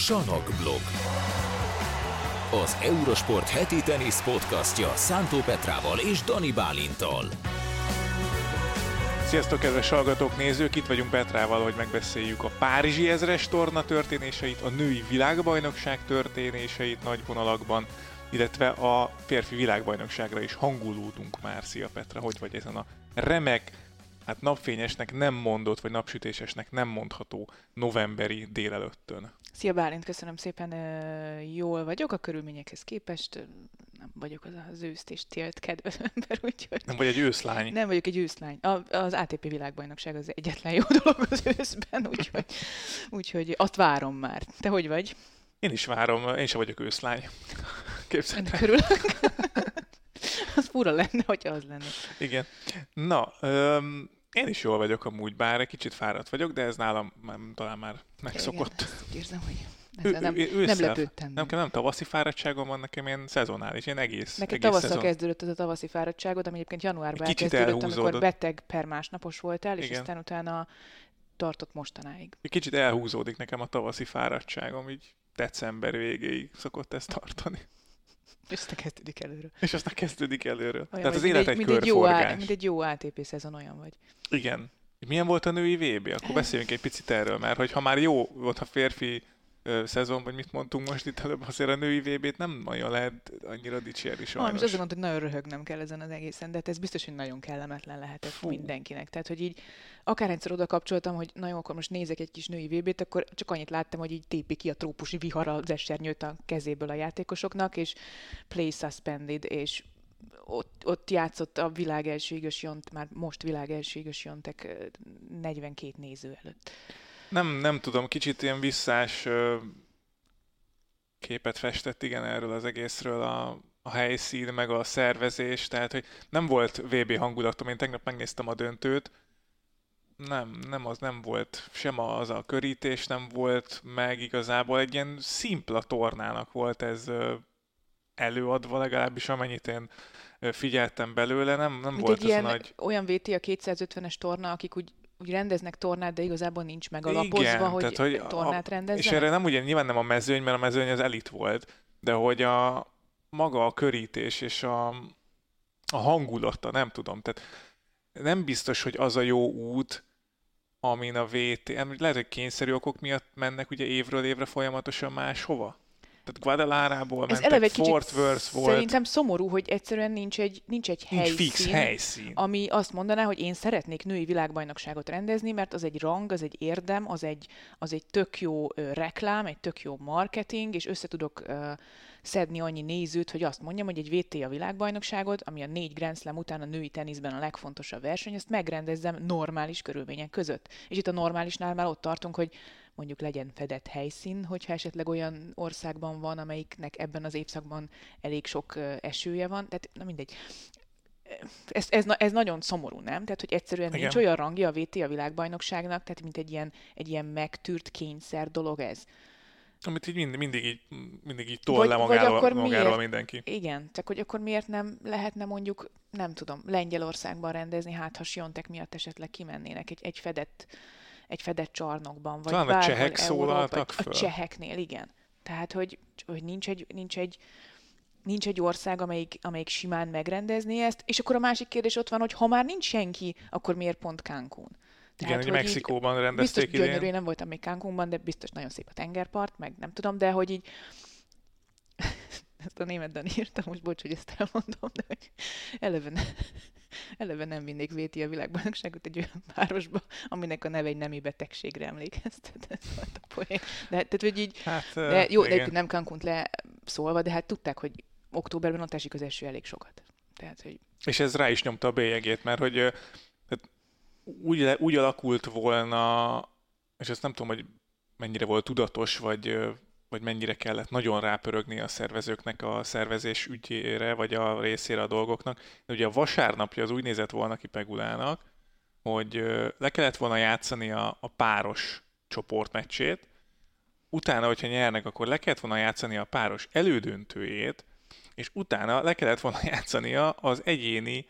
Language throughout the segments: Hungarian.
Sanok Az Eurosport heti tenisz podcastja Szántó Petrával és Dani Bálintal. Sziasztok, kedves hallgatók, nézők! Itt vagyunk Petrával, hogy megbeszéljük a Párizsi ezres torna történéseit, a női világbajnokság történéseit nagy vonalakban, illetve a férfi világbajnokságra is hangulódunk már. Szia Petra, hogy vagy ezen a remek, hát napfényesnek nem mondott, vagy napsütésesnek nem mondható novemberi délelőttön. Szia Bálint, köszönöm szépen, jól vagyok a körülményekhez képest, nem vagyok az az őszt és télt kedves ember, úgyhogy... Nem vagy egy őszlány. Nem vagyok egy őszlány. A, az ATP világbajnokság az egyetlen jó dolog az őszben, úgyhogy, úgyhogy azt várom már. Te hogy vagy? Én is várom, én sem vagyok őszlány. Képzeld Körülök. az fura lenne, hogyha az lenne. Igen. Na, öm, én is jól vagyok amúgy, bár egy kicsit fáradt vagyok, de ez nálam nem, talán már megszokott. Igen, úgy érzem, hogy nem, ő, nem lepődtem. Nem, nem tavaszi fáradtságom van, nekem ilyen szezonális, ilyen egész Neked egész tavasszal szezon. kezdődött az a tavaszi fáradtságod, ami egyébként januárban elkezdődött, amikor beteg per másnapos voltál, és Igen. aztán utána tartott mostanáig. Egy kicsit elhúzódik nekem a tavaszi fáradtságom, így december végéig szokott ezt tartani. És aztán kezdődik előről. És aztán kezdődik előről. Olyan, Tehát az élet egy mint Egy jó, mint egy jó ATP szezon olyan vagy. Igen. Milyen volt a női VB? Akkor beszéljünk egy picit erről, mert hogyha már jó volt a férfi szezon, vagy mit mondtunk most itt előbb, azért a női VB-t nem nagyon lehet annyira dicsérni sajnos. Ah, most azt mondtam, hogy nagyon röhögnem kell ezen az egészen, de hát ez biztos, hogy nagyon kellemetlen lehetett Fú. mindenkinek. Tehát, hogy így akárhányszor oda kapcsoltam, hogy nagyon akkor most nézek egy kis női VB-t, akkor csak annyit láttam, hogy így tépi ki a trópusi vihar az esernyőt a kezéből a játékosoknak, és play suspended, és ott, ott játszott a világ első igaz jont, már most világ első igaz jontek 42 néző előtt. Nem, nem tudom, kicsit ilyen visszás képet festett igen erről az egészről a, a helyszín, meg a szervezés, tehát hogy nem volt VB hangulatom, én tegnap megnéztem a döntőt, nem, nem az nem volt, sem az a körítés nem volt meg igazából, egy ilyen szimpla tornának volt ez előadva, legalábbis amennyit én figyeltem belőle, nem, nem Mint volt egy ilyen, nagy... olyan VT a 250-es torna, akik úgy úgy rendeznek tornát, de igazából nincs megalapozva, Igen, hogy, tehát, hogy tornát rendeznek. És erre nem ugye nyilván nem a mezőny, mert a mezőny az elit volt, de hogy a maga a körítés és a, a hangulata, nem tudom, tehát nem biztos, hogy az a jó út, amin a VT, lehet, hogy kényszerű okok miatt mennek ugye évről évre folyamatosan máshova? Tehát Guadalárából mentek, eleve Fort Worth volt. Szerintem szomorú, hogy egyszerűen nincs egy, nincs egy nincs helyszín, fix helyszín, ami azt mondaná, hogy én szeretnék női világbajnokságot rendezni, mert az egy rang, az egy érdem, az egy, az egy tök jó ö, reklám, egy tök jó marketing, és össze tudok ö, szedni annyi nézőt, hogy azt mondjam, hogy egy VT a világbajnokságot, ami a négy Grand Slam után a női teniszben a legfontosabb verseny, ezt megrendezzem normális körülmények között. És itt a normálisnál már ott tartunk, hogy mondjuk legyen fedett helyszín, hogyha esetleg olyan országban van, amelyiknek ebben az évszakban elég sok esője van. Tehát, na mindegy. Ez, ez, ez nagyon szomorú, nem? Tehát, hogy egyszerűen Igen. nincs olyan rangja a VT a világbajnokságnak, tehát mint egy ilyen, egy ilyen megtűrt kényszer dolog ez. Amit így mind, mindig így, mindig így tol le magáról, akkor magáról miért, mindenki. Igen, csak hogy akkor miért nem lehetne mondjuk, nem tudom, Lengyelországban rendezni, hát ha Siontek miatt esetleg kimennének egy, egy fedett egy fedett csarnokban, vagy Talán a csehek szólaltak föl. A cseheknél, igen. Tehát, hogy, hogy nincs, egy, nincs, egy, nincs egy ország, amelyik, amelyik simán megrendezné ezt, és akkor a másik kérdés ott van, hogy ha már nincs senki, akkor miért pont Cancún? Tehát, Igen, hogy Mexikóban rendezték Biztos gyönyörű, én nem voltam még Cancúnban, de biztos nagyon szép a tengerpart, meg nem tudom, de hogy így ezt a németben írtam, most bocs, hogy ezt elmondom, de hogy eleve eleve nem vinnék véti a világbajnokságot egy olyan városba, aminek a neve egy nemi betegségre emlékeztet. Ez volt a poén. De, tehát, hogy így, hát, de, jó, igen. de nem Cancunt le szólva, de hát tudták, hogy októberben ott esik az eső elég sokat. Tehát, hogy... És ez rá is nyomta a bélyegét, mert hogy tehát úgy, úgy alakult volna, és ezt nem tudom, hogy mennyire volt tudatos, vagy vagy mennyire kellett nagyon rápörögni a szervezőknek a szervezés ügyére, vagy a részére a dolgoknak. De ugye a vasárnapja az úgy nézett volna ki Pegulának, hogy le kellett volna játszani a, a páros csoportmeccsét, utána, hogyha nyernek, akkor le kellett volna játszani a páros elődöntőjét, és utána le kellett volna játszania az egyéni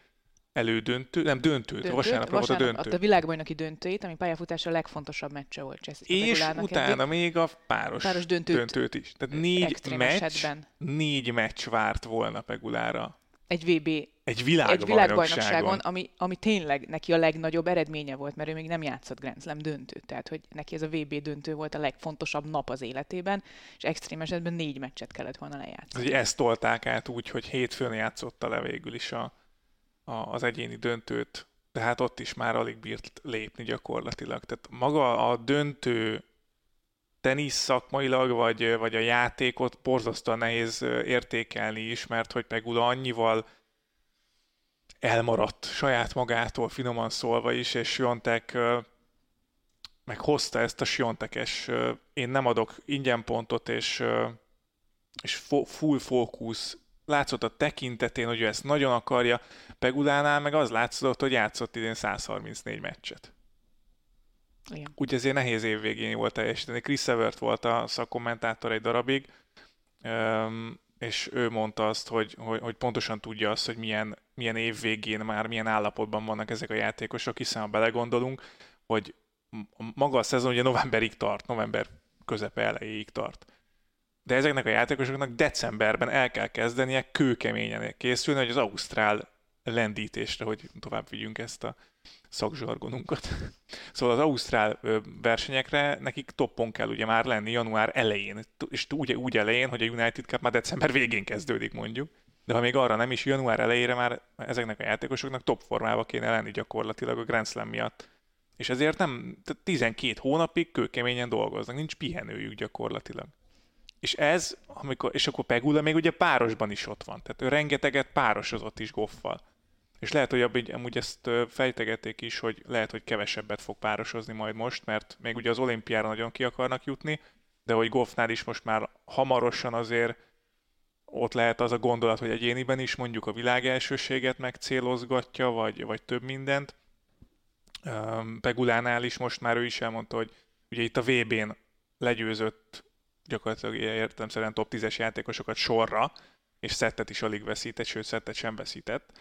elődöntő, nem döntőt, döntőt vasárnapra volt a döntő. A világbajnoki döntőjét, ami pályafutása a legfontosabb meccse volt Jessica És utána eddig. még a páros, páros döntőt, döntőt is. Tehát négy meccs, esetben. négy meccs várt volna Pegulára. Egy VB egy világbajnokságon, egy világbajnokságon ami, ami tényleg neki a legnagyobb eredménye volt, mert ő még nem játszott Grand Slam döntőt, tehát hogy neki ez a VB döntő volt a legfontosabb nap az életében, és extrém esetben négy meccset kellett volna lejátszani. Hogy ezt tolták át úgy, hogy hétfőn játszotta le végül is a, az egyéni döntőt, de hát ott is már alig bírt lépni gyakorlatilag. Tehát maga a döntő tenisz szakmailag, vagy, vagy a játékot borzasztóan nehéz értékelni is, mert hogy Pegula annyival elmaradt saját magától, finoman szólva is, és Siontek meg hozta ezt a Siontekes, én nem adok ingyen pontot, és, és full fókusz látszott a tekintetén, hogy ő ezt nagyon akarja, Pegulánál meg az látszott, hogy játszott idén 134 meccset. Igen. Úgy ezért nehéz év végén volt teljesíteni. Chris Evert volt a szakkommentátor egy darabig, és ő mondta azt, hogy, hogy, hogy pontosan tudja azt, hogy milyen, milyen év végén már milyen állapotban vannak ezek a játékosok, hiszen ha belegondolunk, hogy maga a szezon ugye novemberig tart, november közepe elejéig tart. De ezeknek a játékosoknak decemberben el kell kezdenie kőkeményen készülni, hogy az Ausztrál lendítésre, hogy tovább vigyünk ezt a szakzsargonunkat. Szóval az Ausztrál versenyekre nekik toppon kell ugye már lenni január elején, és úgy, úgy elején, hogy a United Cup már december végén kezdődik mondjuk. De ha még arra nem is, január elejére már ezeknek a játékosoknak top formába kéne lenni gyakorlatilag a Grand Slam miatt. És ezért nem, 12 hónapig kőkeményen dolgoznak, nincs pihenőjük gyakorlatilag. És ez, amikor, és akkor Pegula még ugye párosban is ott van, tehát ő rengeteget párosozott is Goffal. És lehet, hogy abban, amúgy ezt fejtegették is, hogy lehet, hogy kevesebbet fog párosozni majd most, mert még ugye az olimpiára nagyon ki akarnak jutni, de hogy Goffnál is most már hamarosan azért ott lehet az a gondolat, hogy egyéniben is mondjuk a világ elsőséget megcélozgatja, vagy, vagy több mindent. Pegulánál is most már ő is elmondta, hogy ugye itt a VB-n legyőzött gyakorlatilag értelemszerűen top 10-es játékosokat sorra, és szettet is alig veszített, sőt szettet sem veszített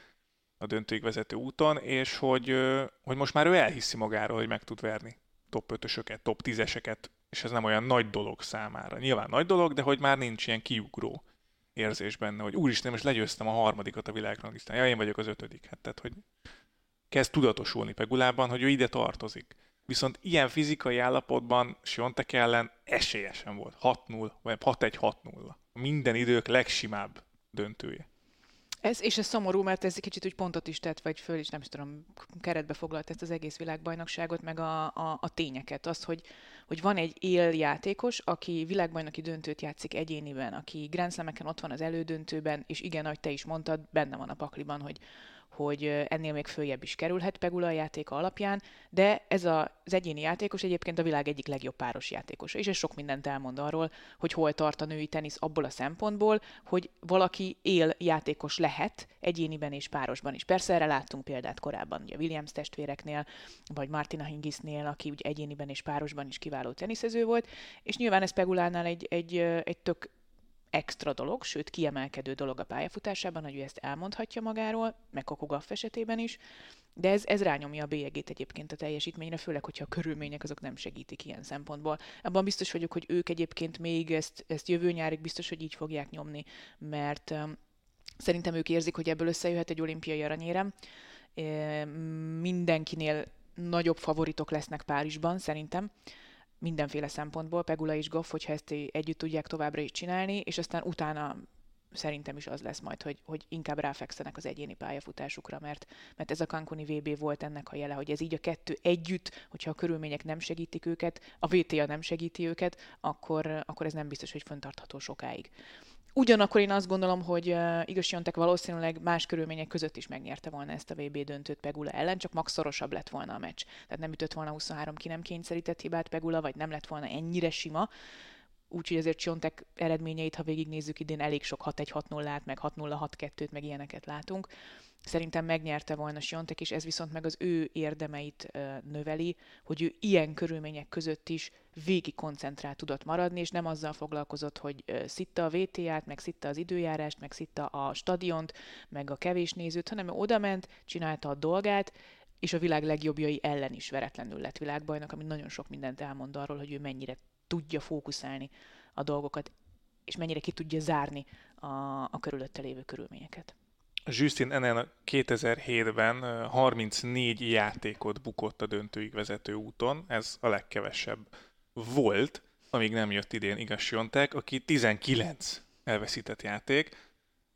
a döntőig vezető úton, és hogy, hogy most már ő elhiszi magáról, hogy meg tud verni top 5-ösöket, top 10-eseket, és ez nem olyan nagy dolog számára. Nyilván nagy dolog, de hogy már nincs ilyen kiugró érzés benne, hogy úristen, most legyőztem a harmadikat a világranglistán, ja, én vagyok az ötödik. Hát, tehát, hogy kezd tudatosulni Pegulában, hogy ő ide tartozik. Viszont ilyen fizikai állapotban Siontek ellen esélyesen volt. 6-0, vagy 6-1-6-0. Minden idők legsimább döntője. Ez, és ez szomorú, mert ez egy kicsit úgy pontot is tett, vagy föl is, nem is tudom, keretbe foglalt ezt az egész világbajnokságot, meg a, a, a tényeket. Az, hogy, hogy van egy éljátékos, aki világbajnoki döntőt játszik egyéniben, aki Grand Slam-eken ott van az elődöntőben, és igen, ahogy te is mondtad, benne van a pakliban, hogy hogy ennél még följebb is kerülhet Pegula játéka alapján, de ez az egyéni játékos egyébként a világ egyik legjobb páros játékosa, és ez sok mindent elmond arról, hogy hol tart a női tenisz abból a szempontból, hogy valaki él játékos lehet egyéniben és párosban is. Persze erre láttunk példát korábban, ugye Williams testvéreknél, vagy Martina Hingisnél, aki ugye egyéniben és párosban is kiváló teniszező volt, és nyilván ez Pegulánál egy, egy, egy tök extra dolog, sőt kiemelkedő dolog a pályafutásában, hogy ő ezt elmondhatja magáról, meg Kokogaff esetében is, de ez, ez rányomja a bélyegét egyébként a teljesítményre, főleg, hogyha a körülmények azok nem segítik ilyen szempontból. Abban biztos vagyok, hogy ők egyébként még ezt, ezt jövő nyárig biztos, hogy így fogják nyomni, mert um, szerintem ők érzik, hogy ebből összejöhet egy olimpiai aranyérem. E, mindenkinél nagyobb favoritok lesznek Párizsban, szerintem mindenféle szempontból, Pegula és Goff, hogyha ezt együtt tudják továbbra is csinálni, és aztán utána szerintem is az lesz majd, hogy, hogy inkább ráfekszenek az egyéni pályafutásukra, mert, mert ez a Cancuni VB volt ennek a jele, hogy ez így a kettő együtt, hogyha a körülmények nem segítik őket, a VTA nem segíti őket, akkor, akkor ez nem biztos, hogy föntartható sokáig. Ugyanakkor én azt gondolom, hogy uh, igaz Siontek valószínűleg más körülmények között is megnyerte volna ezt a VB döntőt Pegula ellen, csak max szorosabb lett volna a meccs. Tehát nem ütött volna 23 ki nem kényszerített hibát Pegula, vagy nem lett volna ennyire sima. Úgyhogy azért Siontek eredményeit, ha végignézzük idén, elég sok 6-1-6-0-át, meg 6-0-6-2-t, meg ilyeneket látunk. Szerintem megnyerte volna Siontek, és ez viszont meg az ő érdemeit növeli, hogy ő ilyen körülmények között is végig koncentrált tudott maradni, és nem azzal foglalkozott, hogy szitta a VTA-t, meg szitta az időjárást, meg szitta a stadiont, meg a kevés nézőt, hanem ő odament, csinálta a dolgát, és a világ legjobbjai ellen is veretlenül lett világbajnak, ami nagyon sok mindent elmond arról, hogy ő mennyire tudja fókuszálni a dolgokat, és mennyire ki tudja zárni a, a körülötte lévő körülményeket. Justin Enen 2007-ben 34 játékot bukott a döntőig vezető úton, ez a legkevesebb volt, amíg nem jött idén igaz Siontek, aki 19 elveszített játék,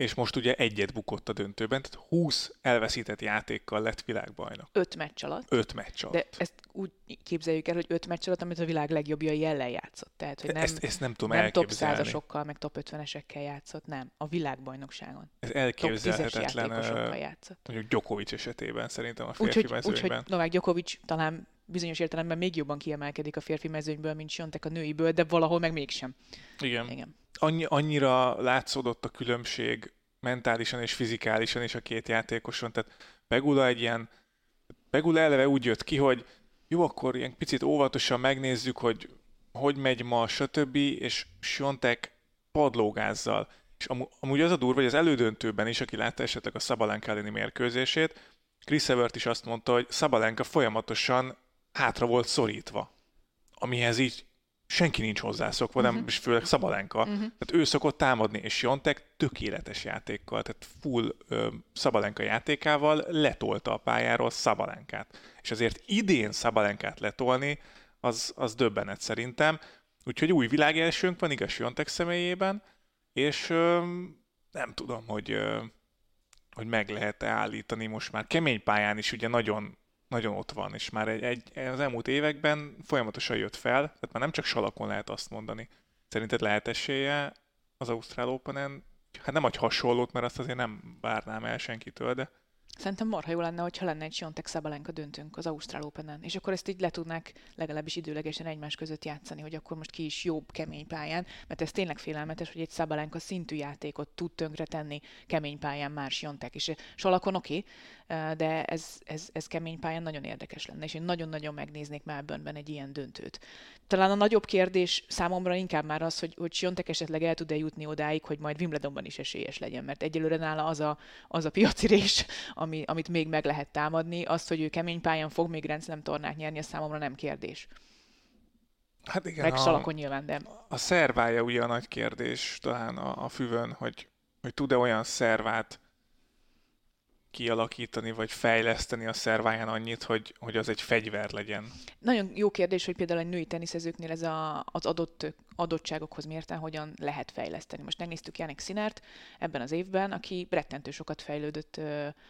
és most ugye egyet bukott a döntőben, tehát 20 elveszített játékkal lett világbajnok. Öt meccs alatt. Öt meccs alatt. De ezt úgy képzeljük el, hogy öt meccs alatt, amit a világ legjobbjai ellen játszott. Tehát, hogy nem, ezt, ezt nem tudom nem top százasokkal, meg top 50-esekkel játszott, nem. A világbajnokságon. Ez elképzelhetetlen, játszott. mondjuk Djokovic esetében szerintem a férfi úgy, mezőnyben. Úgyhogy Novák Djokovic talán bizonyos értelemben még jobban kiemelkedik a férfi mezőnyből, mint Siontek a nőiből, de valahol meg mégsem. Igen. Igen. Annyi, annyira látszódott a különbség mentálisan és fizikálisan is a két játékoson, tehát Pegula egy ilyen, Pegula eleve úgy jött ki, hogy jó, akkor ilyen picit óvatosan megnézzük, hogy hogy megy ma, stb. és Siontek padlógázzal. És amúgy az a durva, hogy az elődöntőben is, aki látta esetleg a Szabalenka elleni mérkőzését, Chris Evert is azt mondta, hogy Szabalenka folyamatosan hátra volt szorítva. Amihez így senki nincs hozzászokva, uh-huh. nem, mhm. és főleg Szabalenka. Uh-huh. Tehát ő szokott támadni, és Jontek tökéletes játékkal, tehát full ö, Szabalenka játékával letolta a pályáról Szabalenkát. És azért idén Szabalenkát letolni, az, az döbbenet szerintem. Úgyhogy új világelsőnk van, igaz Jontek személyében, és ö, nem tudom, hogy, ö, hogy meg lehet-e állítani most már kemény pályán is ugye nagyon nagyon ott van, és már egy, egy, az elmúlt években folyamatosan jött fel, tehát már nem csak salakon lehet azt mondani. Szerinted lehet esélye az Ausztrál Open-en? Hát nem egy hasonlót, mert azt azért nem várnám el senkitől, de Szerintem marha jó lenne, hogyha lenne egy Siontek Szabalenka döntőnk az Ausztrál open és akkor ezt így le tudnák legalábbis időlegesen egymás között játszani, hogy akkor most ki is jobb kemény pályán, mert ez tényleg félelmetes, hogy egy Szabalenka szintű játékot tud tönkre tenni kemény pályán már Siontek, és Salakon oké, okay, de ez, ez, ez kemény pályán nagyon érdekes lenne, és én nagyon-nagyon megnéznék Melbourneben egy ilyen döntőt. Talán a nagyobb kérdés számomra inkább már az, hogy, hogy Siontek esetleg el tud-e jutni odáig, hogy majd Wimbledonban is esélyes legyen, mert egyelőre nála az a, az a piaci rés, ami, amit még meg lehet támadni. Azt, hogy ő kemény pályán fog még Grand Slam tornát nyerni, az számomra nem kérdés. Hát igen, meg a, nyilván, de... A szervája ugye a nagy kérdés talán a, a füvön, hogy, hogy tud-e olyan szervát kialakítani, vagy fejleszteni a szerváján annyit, hogy, hogy az egy fegyver legyen? Nagyon jó kérdés, hogy például egy női teniszezőknél ez a, az adott adottságokhoz mérten hogyan lehet fejleszteni. Most megnéztük Janik Sinert ebben az évben, aki rettentő sokat fejlődött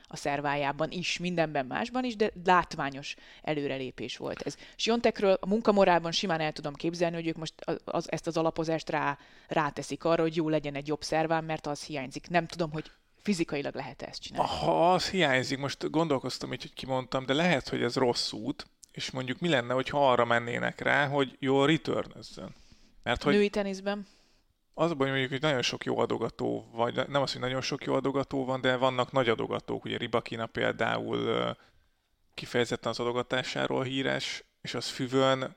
a szervájában is, mindenben másban is, de látványos előrelépés volt ez. Siontekről a munkamorálban simán el tudom képzelni, hogy ők most az, ezt az alapozást rá, ráteszik arra, hogy jó legyen egy jobb szerván, mert az hiányzik. Nem tudom, hogy fizikailag lehet ezt csinálni. Ha az hiányzik, most gondolkoztam így, hogy kimondtam, de lehet, hogy ez rossz út, és mondjuk mi lenne, hogyha arra mennének rá, hogy jó return Mert hogy Női teniszben? Az a baj, mondjuk, hogy nagyon sok jó adogató, vagy nem az, hogy nagyon sok jó adogató van, de vannak nagy adogatók, ugye Ribakina például kifejezetten az adogatásáról híres, és az füvön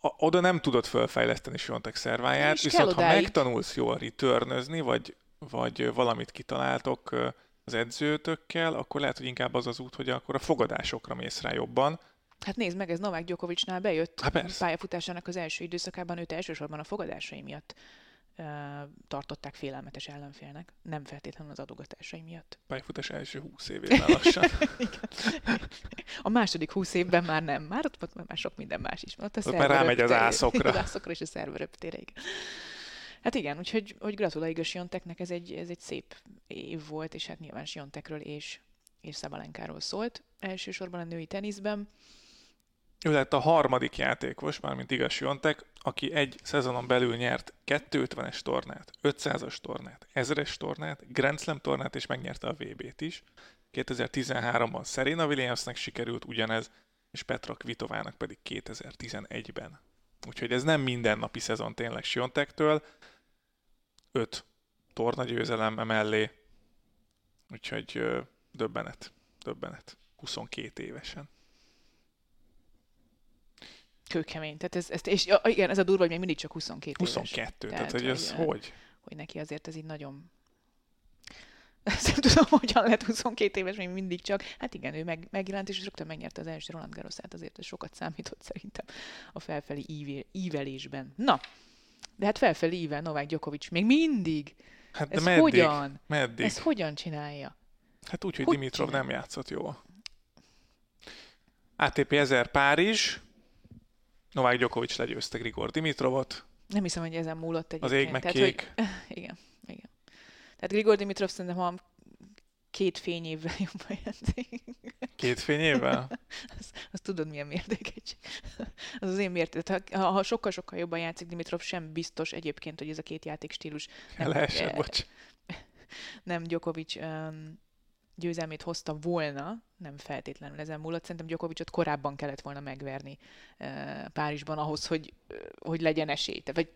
oda nem tudod felfejleszteni Siontek szerváját, viszont ha megtanulsz jól returnözni, vagy vagy valamit kitaláltok az edzőtökkel, akkor lehet, hogy inkább az az út, hogy akkor a fogadásokra mész rá jobban. Hát nézd meg, ez Novák Gyokovicsnál bejött hát pályafutásának az első időszakában, őt elsősorban a fogadásai miatt tartották félelmetes ellenfélnek, nem feltétlenül az adogatásai miatt. Pályafutás első húsz évében lassan. a második húsz évben már nem, már ott, ott már sok minden más is. Ott, a ott már rámegy az ászokra. Az ászokra és a szerveröptére, Hát igen, úgyhogy hogy gratuláljuk a Sionteknek, ez egy, ez egy szép év volt, és hát nyilván Siontekről és, és Szabalenkáról szólt. Elsősorban a női teniszben. Ő lett a harmadik játékos, mármint igaz Siontek, aki egy szezonon belül nyert 250-es tornát, 500-as tornát, 1000-es tornát, Grand Slam tornát, és megnyerte a VB-t is. 2013-ban Serena Williamsnek sikerült ugyanez, és Petra Kvitovának pedig 2011-ben. Úgyhogy ez nem mindennapi szezon tényleg Siontektől, öt torna győzelem mellé. Úgyhogy döbbenet. Döbbenet. 22 évesen. Kőkemény. Tehát ez, ez, és igen, ez a durva, hogy még mindig csak 22 22, éves. tehát, Tehát, hogy ez hogy, hogy? hogy neki azért ez így nagyon... Ezt nem tudom, hogyan lett 22 éves még mindig csak. Hát igen, ő meg, megjelent, és rögtön megnyerte az első Roland Garrosát, azért ez sokat számított szerintem a felfelé ívelésben. Na, de hát felfelé ível Novák Djokovic még mindig. Hát de Ez meddig? hogyan? Meddig? Ezt hogyan csinálja? Hát úgy, hogy Hogy Dimitrov csinál? nem játszott jól. ATP 1000 Párizs, Novák Djokovic legyőzte Grigor Dimitrovot, Nem hiszem, hogy ezen múlott egyébként. az ég meg Tehát, kék. Hogy, igen, igen. Tehát Grigor Dimitrov szerintem, ha két fényévvel jobban játszik, Két fényével? az, az tudod milyen mértékegység. Az az én mérték. Ha, ha sokkal-sokkal jobban játszik Dimitrov, sem biztos egyébként, hogy ez a két játékstílus nem, Leesett, eh, bocs. nem Djokovic um, győzelmét hozta volna, nem feltétlenül ezen múlott. Szerintem Djokovicot korábban kellett volna megverni uh, Párizsban ahhoz, hogy, hogy legyen esély. Vagy,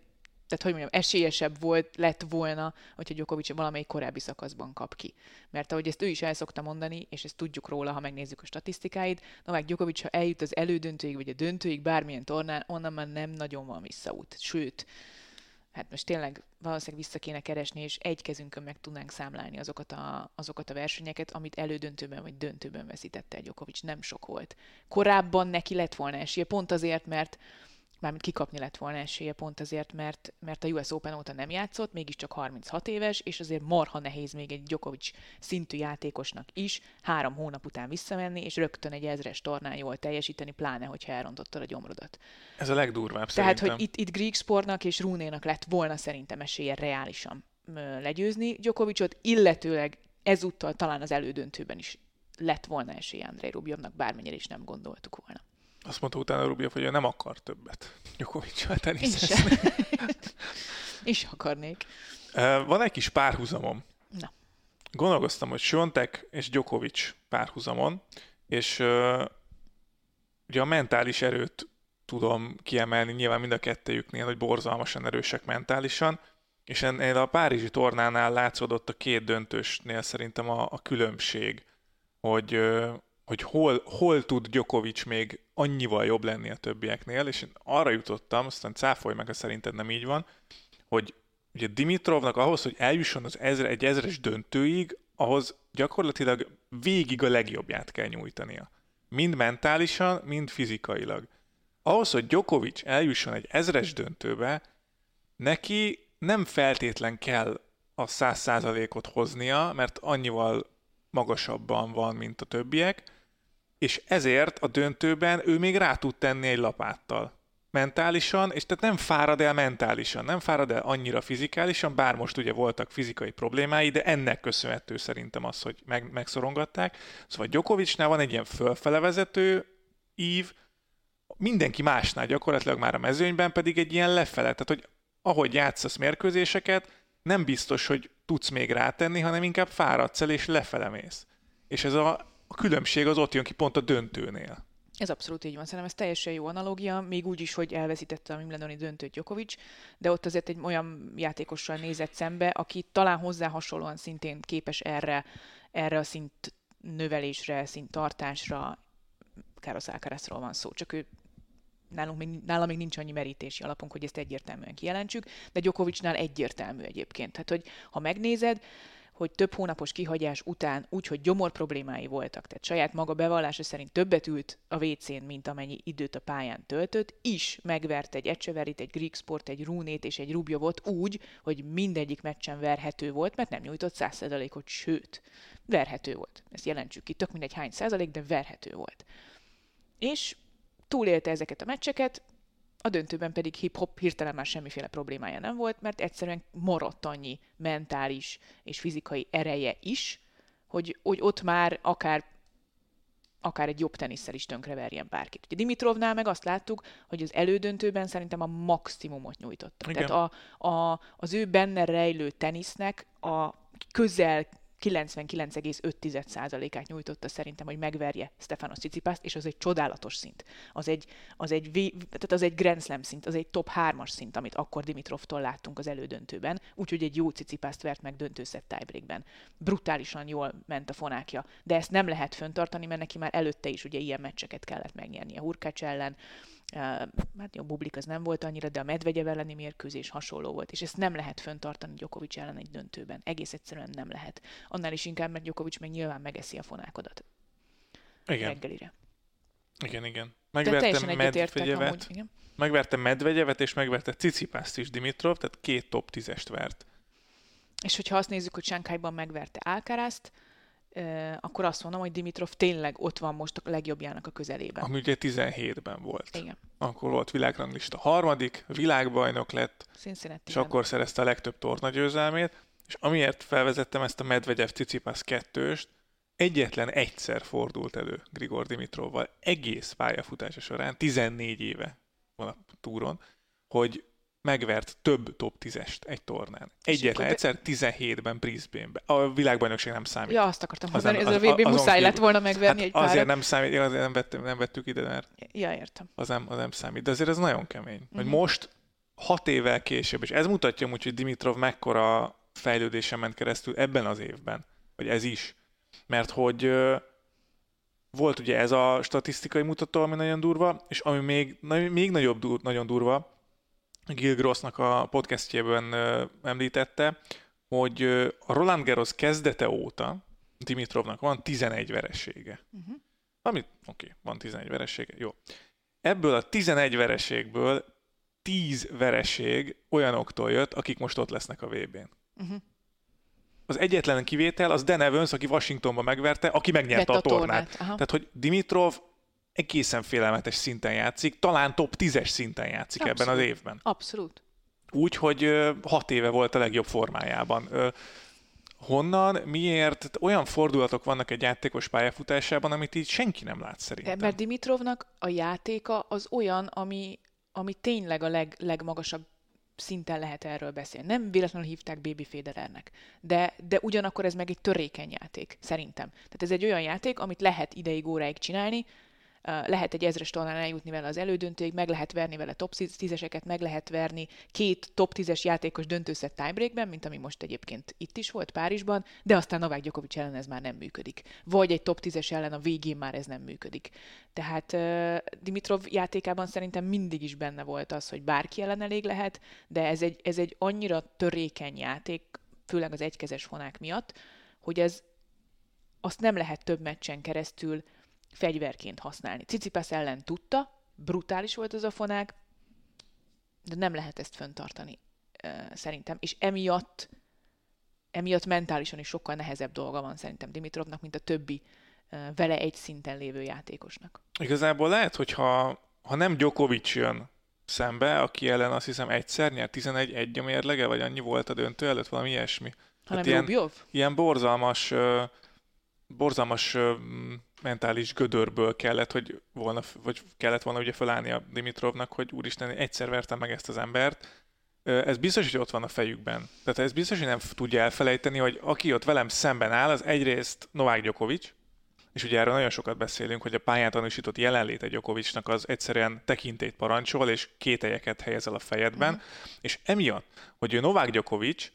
tehát, hogy mondjam, esélyesebb volt, lett volna, hogyha Djokovic valamelyik korábbi szakaszban kap ki. Mert ahogy ezt ő is el szokta mondani, és ezt tudjuk róla, ha megnézzük a statisztikáit, Novák Djokovic, ha eljut az elődöntőig, vagy a döntőig bármilyen tornán, onnan már nem nagyon van visszaút. Sőt, hát most tényleg valószínűleg vissza kéne keresni, és egy kezünkön meg tudnánk számlálni azokat a, azokat a versenyeket, amit elődöntőben vagy döntőben veszítette Djokovic. Nem sok volt. Korábban neki lett volna esélye, pont azért, mert mármint kikapni lett volna esélye pont azért, mert, mert a US Open óta nem játszott, mégiscsak 36 éves, és azért marha nehéz még egy Djokovic szintű játékosnak is három hónap után visszamenni, és rögtön egy ezres tornán jól teljesíteni, pláne, hogyha elrontottad a gyomrodat. Ez a legdurvább Tehát, szerintem. hogy itt, itt Greek Sportnak és Rúnénak lett volna szerintem esélye reálisan legyőzni Djokovicot, illetőleg ezúttal talán az elődöntőben is lett volna esélye Andrei Rubjovnak, bármennyire is nem gondoltuk volna. Azt mondta utána Rubjev, hogy ő nem akar többet Djokovic-sal Én teniszezni. sem. is akarnék. Van egy kis párhuzamom. Na. Gondolkoztam, hogy Sjontek és Djokovic párhuzamon, és uh, ugye a mentális erőt tudom kiemelni nyilván mind a kettejüknél, hogy borzalmasan erősek mentálisan, és ennél a Párizsi tornánál látszódott a két döntősnél szerintem a, a különbség, hogy, hogy hol, hol tud Djokovic még annyival jobb lenni a többieknél, és én arra jutottam, aztán cáfolj meg, ha szerinted nem így van, hogy ugye Dimitrovnak ahhoz, hogy eljusson az ezre, egy ezres döntőig, ahhoz gyakorlatilag végig a legjobbját kell nyújtania. Mind mentálisan, mind fizikailag. Ahhoz, hogy Djokovic eljusson egy ezres döntőbe, neki nem feltétlen kell a száz százalékot hoznia, mert annyival magasabban van, mint a többiek, és ezért a döntőben ő még rá tud tenni egy lapáttal. Mentálisan, és tehát nem fárad el mentálisan, nem fárad el annyira fizikálisan, bár most ugye voltak fizikai problémái, de ennek köszönhető szerintem az, hogy meg, megszorongatták. Szóval Djokovicnál van egy ilyen fölfele vezető ív, mindenki másnál gyakorlatilag már a mezőnyben pedig egy ilyen lefele. Tehát, hogy ahogy játszasz mérkőzéseket, nem biztos, hogy tudsz még rátenni, hanem inkább fáradsz el és lefele mész. És ez a, a különbség az ott jön ki pont a döntőnél. Ez abszolút így van. Szerintem ez teljesen jó analógia, még úgy is, hogy elveszítette a Wimbledoni döntőt Djokovic, de ott azért egy olyan játékossal nézett szembe, aki talán hozzá hasonlóan szintén képes erre, erre a szint növelésre, szint tartásra. Carlos Alcarazról van szó, csak ő nálunk még, nála még nincs annyi merítési alapunk, hogy ezt egyértelműen kijelentsük, de Djokovicnál egyértelmű egyébként. Tehát, hogy ha megnézed, hogy több hónapos kihagyás után úgy, hogy gyomor problémái voltak, tehát saját maga bevallása szerint többet ült a WC-n, mint amennyi időt a pályán töltött, is megvert egy Ecseverit, egy Greek Sport, egy Runét és egy Rubjovot úgy, hogy mindegyik meccsen verhető volt, mert nem nyújtott 100%-ot, sőt, verhető volt. Ezt jelentsük ki, tök mindegy hány százalék, de verhető volt. És túlélte ezeket a meccseket, a döntőben pedig hip-hop hirtelen már semmiféle problémája nem volt, mert egyszerűen maradt annyi mentális és fizikai ereje is, hogy, hogy ott már akár akár egy jobb tenisszel is tönkreverjen bárkit. Ugye Dimitrovnál meg azt láttuk, hogy az elődöntőben szerintem a maximumot nyújtotta. Igen. Tehát a, a, az ő benne rejlő tenisznek a közel 99,5%-át nyújtotta szerintem, hogy megverje Stefanos Cicipást, és az egy csodálatos szint. Az egy, az egy, tehát az egy Grand Slam szint, az egy top 3-as szint, amit akkor Dimitrovtól láttunk az elődöntőben, úgyhogy egy jó Cicipást vert meg döntőszett tiebreakben. Brutálisan jól ment a fonákja, de ezt nem lehet föntartani, mert neki már előtte is ugye ilyen meccseket kellett megnyerni a Hurkács ellen, hát jó, Bublik az nem volt annyira, de a Medvegyev elleni mérkőzés hasonló volt, és ezt nem lehet föntartani Djokovic ellen egy döntőben. Egész egyszerűen nem lehet. Annál is inkább, mert Djokovic meg nyilván megeszi a fonákodat. Igen. Reggelire. Igen, igen. Megverte Medvegyevet, igen. megverte Medvegyevet, és megverte Cicipászt is Dimitrov, tehát két top tízest vert. És hogyha azt nézzük, hogy Sánkhájban megverte Alcarazt, akkor azt mondom, hogy Dimitrov tényleg ott van most a legjobbjának a közelében. Ami ugye 17-ben volt. Igen. Akkor volt világranglista harmadik, világbajnok lett, Cincinnati és akkor szerezte a legtöbb tornagyőzelmét, és amiért felvezettem ezt a Medvegyev Cicipas kettőst, egyetlen egyszer fordult elő Grigor Dimitrovval egész pályafutása során, 14 éve van a túron, hogy megvert több top 10-est egy tornán. Egyetlen egyszer 17-ben Brisbane-ben. A világbajnokság nem számít. Ja, azt akartam mondani, ez a VB muszáj lett volna megverni hát egy párat. Azért nem számít, azért nem, vettük, nem vettük ide, mert ja, értem. Az, nem, az nem számít. De azért ez nagyon kemény. Mm-hmm. Hogy mhm. most hat évvel később, és ez mutatja úgy, hogy Dimitrov mekkora fejlődésen ment keresztül ebben az évben, vagy ez is. Mert hogy volt ugye ez a statisztikai mutató, ami nagyon durva, és ami még, még nagyobb, nagyon durva, Gil Grossnak a podcastjében említette, hogy a Roland Garros kezdete óta Dimitrovnak van 11 veresége. Uh-huh. Amit, oké, okay, van 11 veresége, jó. Ebből a 11 vereségből 10 vereség olyanoktól jött, akik most ott lesznek a VB-n. Uh-huh. Az egyetlen kivétel az Dan Evans, aki Washingtonban megverte, aki megnyerte a, a tornát. tornát. Tehát, hogy Dimitrov egészen félelmetes szinten játszik, talán top 10-es szinten játszik Abszolút. ebben az évben. Abszolút. Úgy, hogy hat éve volt a legjobb formájában. Honnan, miért? Olyan fordulatok vannak egy játékos pályafutásában, amit így senki nem lát szerintem. Mert Dimitrovnak a játéka az olyan, ami, ami tényleg a leg, legmagasabb szinten lehet erről beszélni. Nem véletlenül hívták Baby Federernek, de, de ugyanakkor ez meg egy törékeny játék, szerintem. Tehát ez egy olyan játék, amit lehet ideig, óráig csinálni, lehet egy ezres tornán eljutni vele az elődöntőig, meg lehet verni vele top 10-eseket, meg lehet verni két top 10-es játékos döntőszett tiebreakben, mint ami most egyébként itt is volt Párizsban, de aztán Novák Djokovic ellen ez már nem működik. Vagy egy top 10-es ellen a végén már ez nem működik. Tehát Dimitrov játékában szerintem mindig is benne volt az, hogy bárki ellen elég lehet, de ez egy, ez egy annyira törékeny játék, főleg az egykezes fonák miatt, hogy ez azt nem lehet több meccsen keresztül fegyverként használni. Cicipas ellen tudta, brutális volt az a fonák, de nem lehet ezt föntartani szerintem. És emiatt, emiatt mentálisan is sokkal nehezebb dolga van szerintem Dimitrovnak, mint a többi vele egy szinten lévő játékosnak. Igazából lehet, hogyha ha nem Djokovic jön szembe, aki ellen azt hiszem egyszer nyert 11-1 a mérlege, vagy annyi volt a döntő előtt, valami ilyesmi. Hanem hát ilyen, ilyen borzalmas, borzalmas mentális gödörből kellett, hogy volna, vagy kellett volna ugye felállni a Dimitrovnak, hogy úristen, egyszer vertem meg ezt az embert. Ez biztos, hogy ott van a fejükben. Tehát ez biztos, hogy nem tudja elfelejteni, hogy aki ott velem szemben áll, az egyrészt Novák Djokovic, és ugye erről nagyon sokat beszélünk, hogy a pályán tanúsított jelenléte Djokovicnak az egyszerűen tekintét parancsol, és kételyeket helyezel a fejedben, mm. és emiatt, hogy ő Novák Djokovic,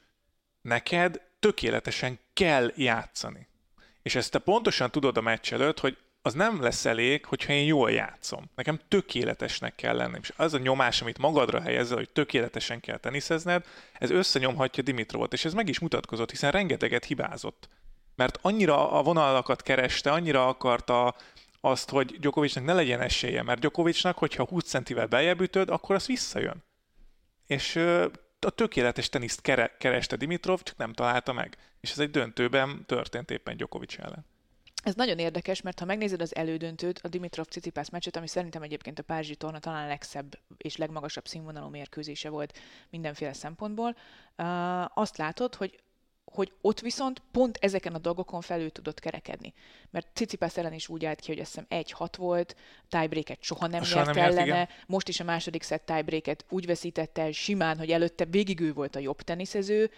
neked tökéletesen kell játszani. És ezt te pontosan tudod a meccs előtt, hogy az nem lesz elég, hogyha én jól játszom. Nekem tökéletesnek kell lennem. És az a nyomás, amit magadra helyezel, hogy tökéletesen kell teniszezned, ez összenyomhatja Dimitrovot, és ez meg is mutatkozott, hiszen rengeteget hibázott. Mert annyira a vonalakat kereste, annyira akarta azt, hogy Gyokovicsnak ne legyen esélye, mert Gyokovicsnak, hogyha 20 centivel beljebb ütöd, akkor az visszajön. És a tökéletes teniszt kereste Dimitrov, csak nem találta meg. És ez egy döntőben történt éppen Djokovic ellen. Ez nagyon érdekes, mert ha megnézed az elődöntőt, a Dimitrov Cicipász meccset, ami szerintem egyébként a Párizsi torna talán legszebb és legmagasabb színvonalú mérkőzése volt mindenféle szempontból, azt látod, hogy hogy ott viszont pont ezeken a dolgokon felül tudott kerekedni. Mert Cicipász ellen is úgy állt ki, hogy azt hiszem 1-6 volt, tiebreaket soha nem soha nyert nem ellene, igen. most is a második szett tiebreaket úgy veszítette el simán, hogy előtte végig ő volt a jobb teniszező,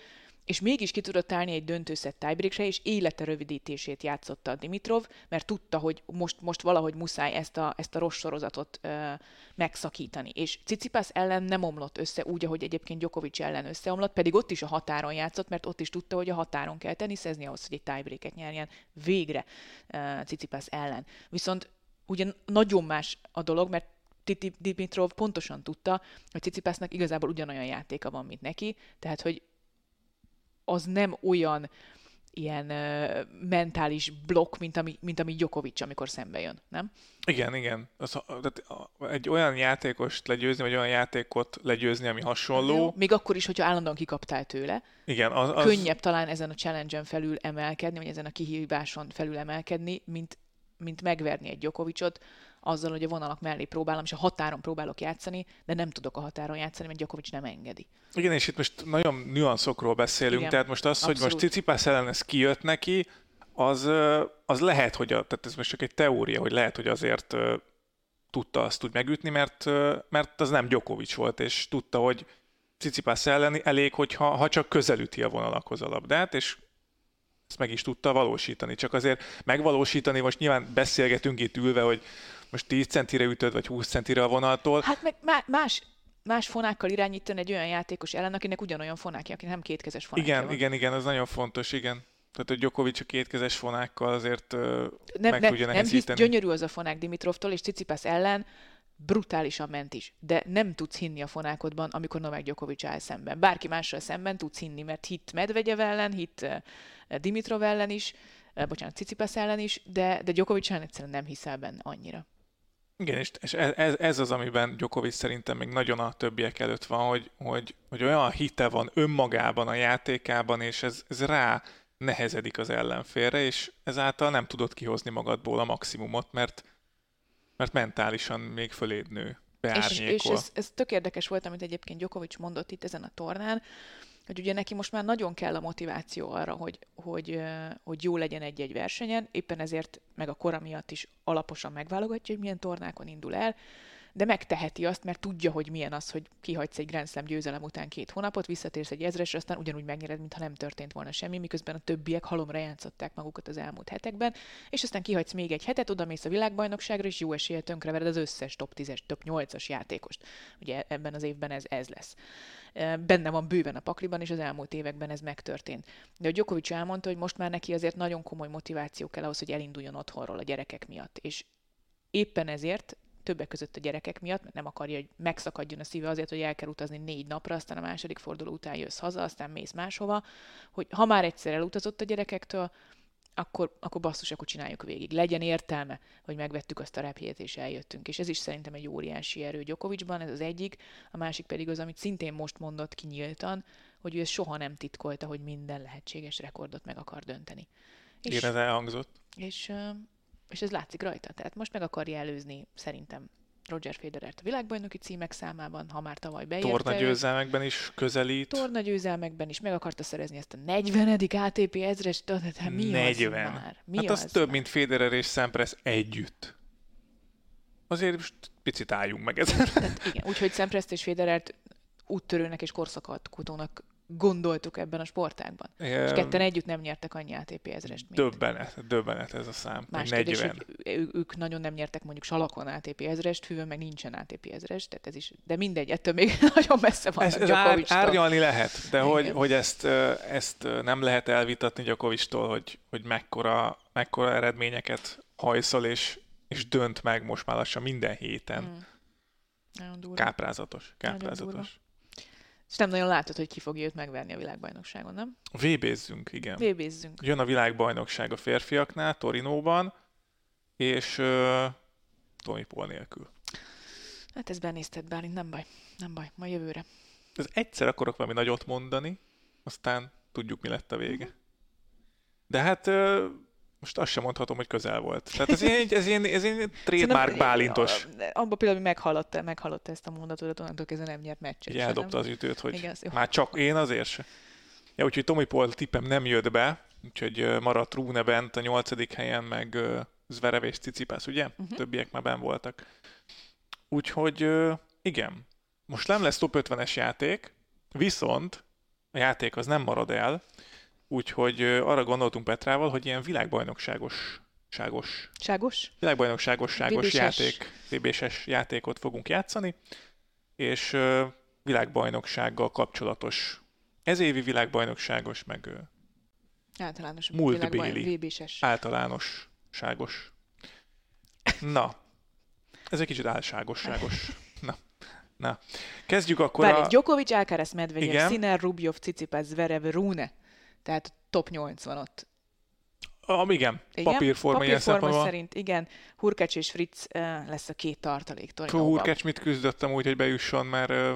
és mégis ki tudott állni egy döntőszett tiebreakre, és élete rövidítését játszotta a Dimitrov, mert tudta, hogy most, most valahogy muszáj ezt a, ezt a rossz sorozatot ö, megszakítani. És Cicipas ellen nem omlott össze úgy, ahogy egyébként Djokovic ellen összeomlott, pedig ott is a határon játszott, mert ott is tudta, hogy a határon kell teniszezni ahhoz, hogy egy tiebreaket nyerjen végre uh, Cicipas ellen. Viszont ugye nagyon más a dolog, mert Dimitrov pontosan tudta, hogy Cicipásznak igazából ugyanolyan játéka van, mint neki, tehát hogy az nem olyan ilyen uh, mentális blokk, mint ami, mint ami Djokovic, amikor szembe jön, nem? Igen, igen. Az, tehát egy olyan játékost legyőzni, vagy olyan játékot legyőzni, ami hasonló. Jó, még akkor is, hogyha állandóan kikaptál tőle. Igen, az, az... Könnyebb talán ezen a challenge-en felül emelkedni, vagy ezen a kihíváson felül emelkedni, mint, mint megverni egy Djokovicot, azzal, hogy a vonalak mellé próbálom, és a határon próbálok játszani, de nem tudok a határon játszani, mert Djokovic nem engedi. Igen, és itt most nagyon nüanszokról beszélünk, Igen, tehát most az, abszolút. hogy most Cicipász ellen ez kijött neki, az, az lehet, hogy, a, tehát ez most csak egy teória, hogy lehet, hogy azért tudta azt úgy megütni, mert, mert az nem Djokovic volt, és tudta, hogy Cicipász ellen elég, hogyha ha csak közelüti a vonalakhoz a labdát, és ezt meg is tudta valósítani. Csak azért megvalósítani, most nyilván beszélgetünk itt ülve, hogy most 10 centire ütöd, vagy 20 centire a vonaltól. Hát meg más, más fonákkal irányítani egy olyan játékos ellen, akinek ugyanolyan fonákja, aki nem kétkezes fonákja Igen, van. igen, igen, ez nagyon fontos, igen. Tehát, hogy Djokovic a kétkezes fonákkal azért nem, meg ne, tudja Nem hisz, gyönyörű az a fonák Dimitrovtól, és Cicipas ellen brutálisan ment is, de nem tudsz hinni a fonákodban, amikor Novák Djokovic áll szemben. Bárki mással szemben tudsz hinni, mert hit Medvegyev ellen, hit Dimitrov ellen is, bocsánat, Cicipas ellen is, de, de Djokovic ellen egyszerűen nem hiszel benne annyira. Igen, és, és ez, ez az, amiben Djokovic szerintem még nagyon a többiek előtt van, hogy, hogy, hogy olyan hite van önmagában a játékában, és ez, ez rá nehezedik az ellenfélre, és ezáltal nem tudod kihozni magadból a maximumot, mert, mert mentálisan még föléd nő, És, és ez, ez tök érdekes volt, amit egyébként Djokovic mondott itt ezen a tornán, hogy ugye neki most már nagyon kell a motiváció arra, hogy, hogy, hogy jó legyen egy-egy versenyen, éppen ezért meg a kora miatt is alaposan megválogatja, hogy milyen tornákon indul el, de megteheti azt, mert tudja, hogy milyen az, hogy kihagysz egy Grand Slam győzelem után két hónapot, visszatérsz egy ezresre, aztán ugyanúgy megnyered, mintha nem történt volna semmi, miközben a többiek halomra játszották magukat az elmúlt hetekben, és aztán kihagysz még egy hetet, oda mész a világbajnokságra, és jó esélye tönkrevered az összes top 10-es, top 8-as játékost. Ugye ebben az évben ez, ez lesz benne van bőven a pakliban, és az elmúlt években ez megtörtént. De a Djokovic elmondta, hogy most már neki azért nagyon komoly motiváció kell ahhoz, hogy elinduljon otthonról a gyerekek miatt. És éppen ezért többek között a gyerekek miatt, mert nem akarja, hogy megszakadjon a szíve azért, hogy el kell utazni négy napra, aztán a második forduló után jössz haza, aztán mész máshova, hogy ha már egyszer elutazott a gyerekektől, akkor, akkor basszus, akkor csináljuk végig. Legyen értelme, hogy megvettük azt a repjét és eljöttünk. És ez is szerintem egy óriási erő Gyokovicsban, ez az egyik. A másik pedig az, amit szintén most mondott ki nyíltan, hogy ő ezt soha nem titkolta, hogy minden lehetséges rekordot meg akar dönteni. És, Igen, ez elhangzott. És, és ez látszik rajta. Tehát most meg akarja előzni szerintem Roger Federert a világbajnoki címek számában, ha már tavaly beérte. Torna győzelmekben is közelít. Torna győzelmekben is meg akarta szerezni ezt a 40. ATP ezres, tehát mi 40. az már? Mi hát az, az több, már? mint Federer és Sampras együtt. Azért most picit álljunk meg ezen. Tehát igen, úgyhogy Sampras és Federert úttörőnek és korszakatkutónak gondoltuk ebben a sportágban. Um, és ketten együtt nem nyertek annyi ATP ezerest, mint... Döbbenet, döbbenet ez a szám. Más 40. Kérdés, hogy ők nagyon nem nyertek mondjuk Salakon ATP ezerest, Hűvön meg nincsen ATP ezerest, tehát ez is, de mindegy, ettől még nagyon messze van ez, ez ár, árnyalni lehet, de hogy, hogy ezt, ezt nem lehet elvitatni Gyakovistól, hogy, hogy mekkora, mekkora eredményeket hajszol és, és dönt meg most már lassan minden héten. Mm. Káprázatos, káprázatos. És nem nagyon látod, hogy ki fogja őt megverni a világbajnokságon, nem? VB-zzünk, igen. VB-zzünk. Jön a világbajnokság a férfiaknál, Torinóban, és uh, Tomi Paul nélkül. Hát ez benézted, Bálint, nem baj. Nem baj, ma jövőre. Ez egyszer akarok valami nagyot mondani, aztán tudjuk, mi lett a vége. Uh-huh. De hát uh, most azt sem mondhatom, hogy közel volt. Tehát ez ilyen, ez ilyen, ez ilyen trademark bálintos. Abban például meghallotta, meghallotta ezt a mondatot, onnantól kezdve nem nyert meccset. Így eldobta az ütőt, hogy Igen, már csak én azért se. Ja, úgyhogy Tomi Paul tippem nem jött be, úgyhogy maradt Rune bent a nyolcadik helyen, meg Zverev és Cicipász, ugye? Uh-huh. Többiek már ben voltak. Úgyhogy igen, most nem lesz top 50-es játék, viszont a játék az nem marad el, úgyhogy arra gondoltunk Petrával, hogy ilyen világbajnokságos ságos, Ságos? világbajnokságos ságos VB-ses. játék, VB-ses játékot fogunk játszani, és világbajnoksággal kapcsolatos, ez évi világbajnokságos, meg Általános Múltbéli. VB-ses. általánosságos. Na, ez egy kicsit álságosságos. Na, na. Kezdjük akkor Várj, a... Djokovic, Alcaraz, Medvegyev. Sinner, Rubjov, Cicipas, Zverev, Rune. Tehát top 80 ott. a igen, Igen? papírforma Papírforma szerint, igen. Hurkács és Fritz uh, lesz a két tartalék Torinóban. Hurkecs mit küzdöttem úgy, hogy bejusson, mert ö,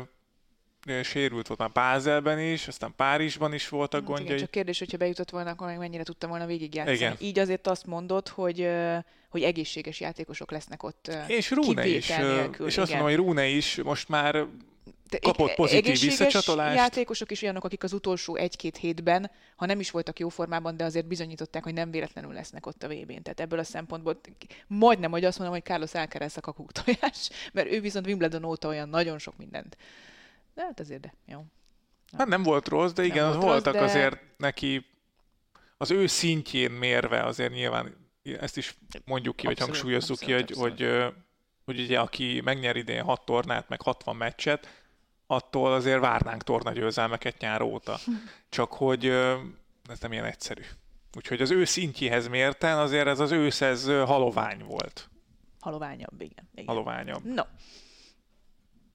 sérült volt már Bázelben is, aztán Párizsban is voltak Hát igen, gondjai. csak kérdés, hogyha bejutott volna, akkor meg mennyire tudta volna végigjátszani. Igen. Így azért azt mondod, hogy, hogy egészséges játékosok lesznek ott. És Rune is, nélkül, és azt igen. mondom, hogy Rune is most már De kapott pozitív visszacsatolást. játékosok is olyanok, akik az utolsó egy-két hétben, ha nem is voltak jó formában, de azért bizonyították, hogy nem véletlenül lesznek ott a VB-n. Tehát ebből a szempontból majdnem, hogy azt mondom, hogy Carlos Alcaraz a kakuktojás, mert ő viszont Wimbledon óta olyan nagyon sok mindent. De hát azért, de jó. Hát nem volt rossz, de igen, volt az rossz, voltak de- azért neki az ő szintjén mérve azért nyilván ezt is mondjuk ki, vagy Abszolút, hangsúlyozzuk ki, abszolút, hogy, hogy, ö, hogy ugye aki megnyer idén hat tornát, meg 60 meccset, attól azért várnánk tornagyőzelmeket nyár óta. Csak hogy ez nem ilyen egyszerű. Úgyhogy az ő szintjéhez mérten azért ez az ősz ez halovány volt. Haloványabb, igen. igen. Haloványabb. No,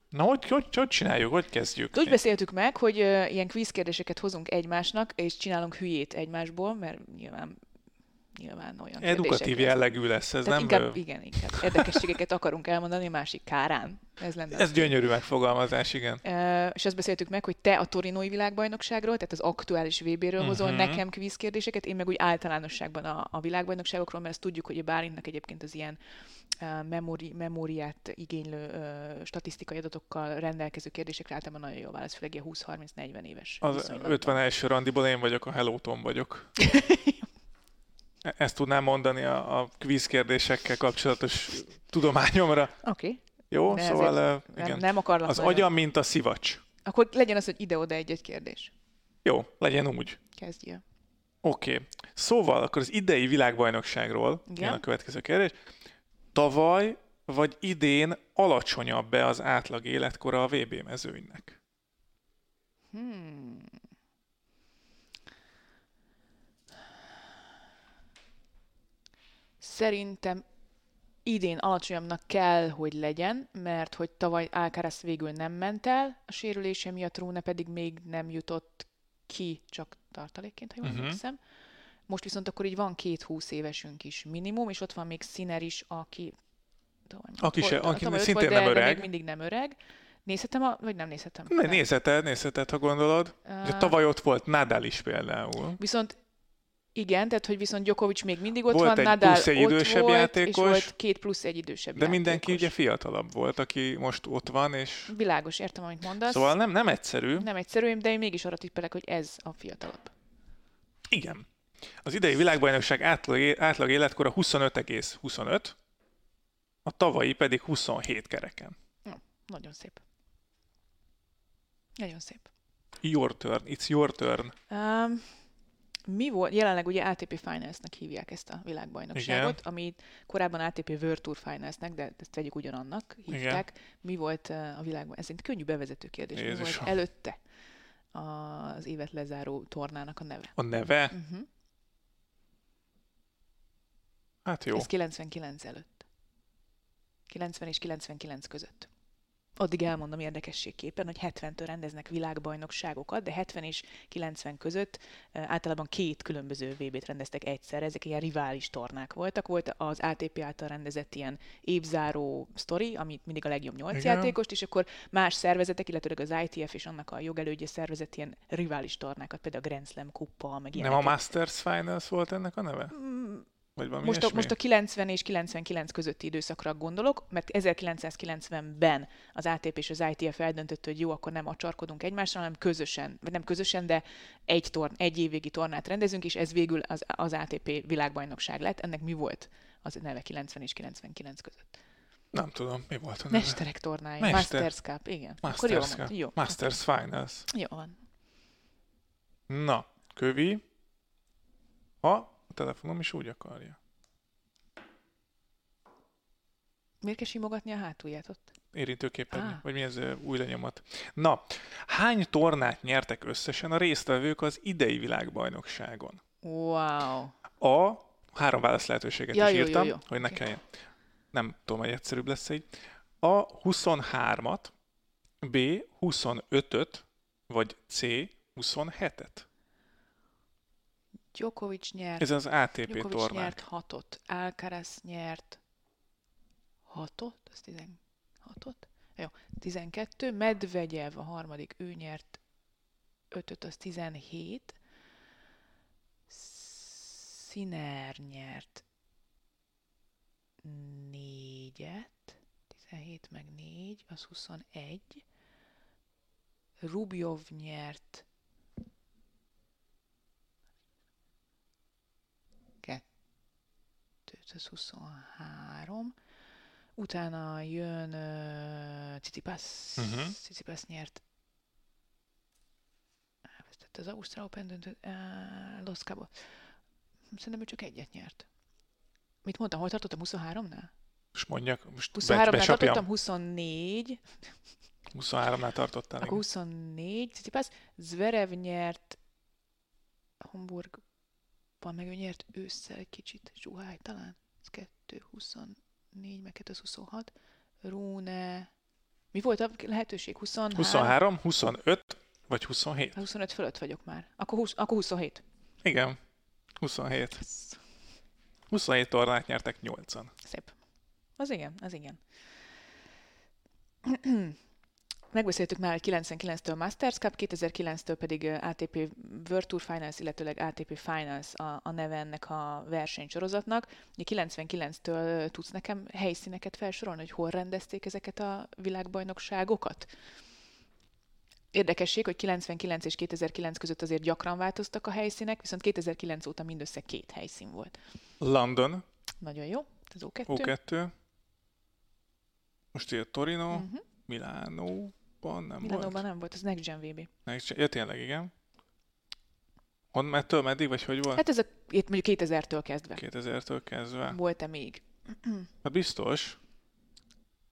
Na, hogy, hogy, hogy csináljuk? Hogy kezdjük? úgy beszéltük meg, hogy uh, ilyen quiz kérdéseket hozunk egymásnak, és csinálunk hülyét egymásból, mert nyilván, nyilván olyan Edukatív jellegű lesz ez, Tehát nem? inkább, igen, inkább érdekességeket akarunk elmondani másik kárán. Ez lenne. Ez gyönyörű megfogalmazás, igen. Ö, és azt beszéltük meg, hogy te a torinói világbajnokságról, tehát az aktuális VB-ről uh-huh. hozol Mhm. nekem kvíz kérdéseket, én meg úgy általánosságban a, a világbajnokságokról, mert ezt tudjuk, hogy a Bálintnak egyébként az ilyen uh, memori, memóriát igénylő uh, statisztikai adatokkal rendelkező kérdésekre általában nagyon jó válasz, főleg ilyen 20-30-40 éves. Az viszonylatban. 51. randiból én vagyok, a Hello Tom vagyok. Ezt tudnám mondani a, a quiz kérdésekkel kapcsolatos tudományomra. Oké, okay. Jó? De szóval uh, nem, igen. nem akarlak Az agyam, mint a szivacs. Akkor legyen az, hogy ide-oda egy-egy kérdés. Jó, legyen úgy. Kezdjél. Oké. Okay. Szóval akkor az idei világbajnokságról Igen. jön a következő kérdés. Tavaly vagy idén alacsonyabb-e az átlag életkora a VB mezőnynek? Hmm. Szerintem idén alacsonyabbnak kell, hogy legyen, mert hogy tavaly Alcaraz végül nem ment el, a sérülése miatt Rune pedig még nem jutott ki, csak tartalékként, ha jól emlékszem. Most viszont akkor így van két húsz évesünk is minimum, és ott van még Sinner is, aki már Aki se- volt, aki szintén volt, nem de, de öreg. még mindig nem öreg. Nézhetem, a, vagy nem nézhetem? Ne, nézheted, nézheted, ha gondolod. Ugye Ah. tavaly ott volt Nadal is például. Viszont igen, tehát hogy viszont Djokovic még mindig ott Volt van, egy Nadal plusz egy ott idősebb volt, játékos, és volt két plusz egy idősebb De mindenki ugye játékos. fiatalabb volt, aki most ott van, és Világos, értem, amit mondasz. szóval nem, nem egyszerű. Nem egyszerű, de én mégis arra tippelek, hogy ez a fiatalabb. Igen. Az idei világbajnokság átlag, átlag életkora 25,25, a tavalyi pedig 27 kereken. Nagyon szép. Nagyon szép. Your turn, it's your turn. Um, mi volt? Jelenleg ugye ATP Finals-nek hívják ezt a világbajnokságot, Igen. amit korábban ATP World Tour Finals-nek, de ezt vegyük ugyanannak, hívták. Mi volt uh, a világban? Ez egy könnyű bevezető kérdés. Mi Jézusom. volt előtte az évet lezáró tornának a neve? A neve? Uh-huh. Hát jó. Ez 99 előtt. 90 és 99 között. Addig elmondom érdekességképpen, hogy 70-től rendeznek világbajnokságokat, de 70 és 90 között általában két különböző VB-t rendeztek egyszer. Ezek ilyen rivális tornák voltak. Volt az ATP által rendezett ilyen évzáró sztori, amit mindig a legjobb nyolc Igen. játékost, és akkor más szervezetek, illetőleg az ITF és annak a jogelődje szervezett ilyen rivális tornákat, például a Grand Slam kuppa, meg Nem a. Masters Finals volt ennek a neve? Vagy valami most a, ilyesmi? most a 90 és 99 közötti időszakra gondolok, mert 1990-ben az ATP és az ITF eldöntött, hogy jó, akkor nem acsarkodunk egymásra, hanem közösen, vagy nem közösen, de egy, torn, egy évvégi tornát rendezünk, és ez végül az, az ATP világbajnokság lett. Ennek mi volt az neve 90 és 99 között? Nem tudom, mi volt a neve. Mesterek tornája. Mester. Masters Cup, igen. Masters, akkor jó, Cup. van. jó. Masters Finals. Jó van. Na, kövi, ha a telefonom is úgy akarja. Miért kell simogatni a hátulját ott? Érintőképernyő, Á. vagy mi ez új lenyomat. Na, hány tornát nyertek összesen a résztvevők az idei világbajnokságon? Wow. A, három válasz lehetőséget Ja, is jó, jó, írtam, jó. hogy ne Oké. kelljen. Nem tudom, hogy egyszerűbb lesz így. A 23-at, B 25-öt, vagy C 27-et. Djokovic nyert. Ez az ATP Djokovic tornák. nyert hatot. Alcaraz nyert hatot? Az 16-ot? Jó, 12. Medvegyev a harmadik, ő nyert 5 az 17. Sziner nyert négyet, 17 meg 4, az 21. Rubjov nyert kettőt, az 23. Utána jön uh, Cicipas. Mhm. Uh-huh. Cicipas nyert elvesztette az Ausztrál Open döntőt, uh, Los Cabos. Szerintem ő csak egyet nyert. Mit mondtam, hol tartottam? 23-nál? És mondjak, most be, 23-nál becsapjam. tartottam, 24, 23-nál tartottál. akkor igen. 24, Cicipas. Zverev nyert Hamburgban, meg ő nyert ősszel egy kicsit, Zsuhály talán. Ez 2, 24, meg 2, az 26. Rune, mi volt a lehetőség? 23? 23, 25, vagy 27. 25 fölött vagyok már. Akkor, 20, akkor 27. Igen, 27. 27 tornát nyertek 8-an. Szép. Az igen, az igen. Megbeszéltük már, hogy 99-től Masters Cup, 2009-től pedig ATP World Tour Finals, illetőleg ATP Finals a, a neve ennek a versenysorozatnak. Ugye 99-től tudsz nekem helyszíneket felsorolni, hogy hol rendezték ezeket a világbajnokságokat? Érdekesség, hogy 99 és 2009 között azért gyakran változtak a helyszínek, viszont 2009 óta mindössze két helyszín volt. London, Nagyon jó, ez O2. O2. Most jött Torino, uh-huh. Milánóban nem Milánóban volt. nem volt, ez Next Gen VB. Next Gen- Ja, tényleg, igen. Hon, mettől meddig, vagy hogy volt? Hát ez a, itt mondjuk 2000-től kezdve. 2000-től kezdve. Volt-e még? Hát biztos.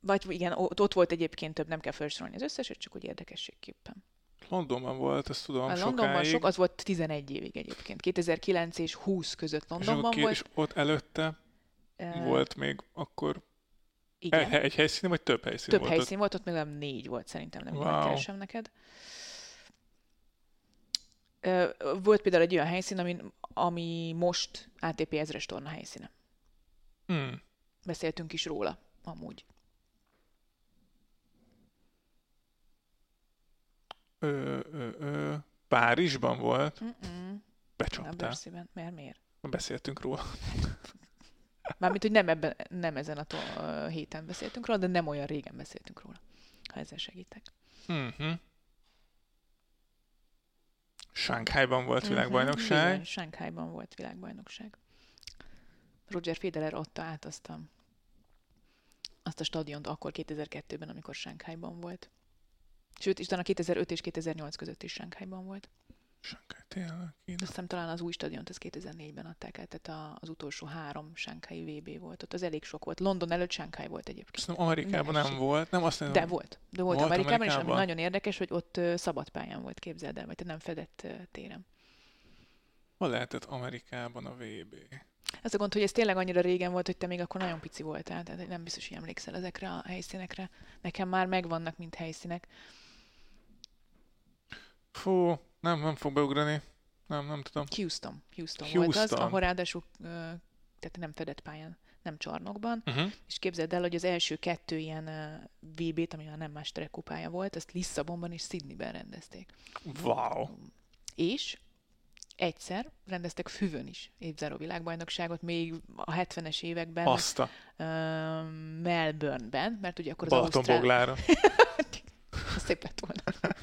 Vagy igen, ott, ott volt egyébként több, nem kell felsorolni az összeset, csak úgy érdekességképpen. Londonban volt, ezt tudom, A Londonban sokáig. sok, az volt 11 évig egyébként. 2009 és 20 között és, Londonban ki, volt. és ott előtte Ö, volt még akkor Igen, egy, egy helyszín, vagy több helyszín több volt helyszín volt, ott még legalább négy volt szerintem, nem Wow. keresem neked. Volt például egy olyan helyszín, ami, ami most ATP ezres torna helyszíne. Hmm. Beszéltünk is róla, amúgy. Ö, ö, ö, Párizsban volt, Mm-mm. becsaptál. Mert miért? Beszéltünk róla. Mármint, hogy nem, ebben, nem ezen a to- héten beszéltünk róla, de nem olyan régen beszéltünk róla. Ha ezzel segítek. Uh-huh. Sánkhájban volt Mhm, világbajnokság. Bizony, Sánkhájban volt világbajnokság. Roger Federer adta át azt a, azt a stadiont akkor 2002-ben, amikor Sánkhájban volt. Sőt, és utána 2005 és 2008 között is Sánkhájban volt. Sánkháj, tényleg. Kína. hiszem talán az új stadiont, az 2004-ben adták át, tehát az utolsó három Sánkhái VB volt. Ott az elég sok volt. London előtt Sánkhái volt egyébként. Szerintem Amerikában nem Másik. volt. Nem, azt nem De volt. De volt, Volt Amerikában, és ami Amerikában? nagyon érdekes, hogy ott szabad pályán volt, képzeld el, vagy te nem fedett téren. Hol lehetett Amerikában a VB? Az a gond, hogy ez tényleg annyira régen volt, hogy te még akkor nagyon pici voltál, tehát nem biztos, hogy emlékszel ezekre a helyszínekre. Nekem már megvannak, mint helyszínek. Fú, nem, nem fog beugrani. Nem, nem tudom. Houston. Houston, volt az, Houston. ahol ráadásul tehát nem fedett pályán, nem csarnokban, Uh-huh. és képzeld el, hogy az első kettő ilyen VB-t, ami már nem más kupája volt, azt Lisszabonban és Sydneyben rendezték. Wow. És egyszer rendeztek füvön is évzáró világbajnokságot, még a 70-es években Azt a ö, Melbourneben, mert ugye akkor az Ausztrál... Szép lett volna.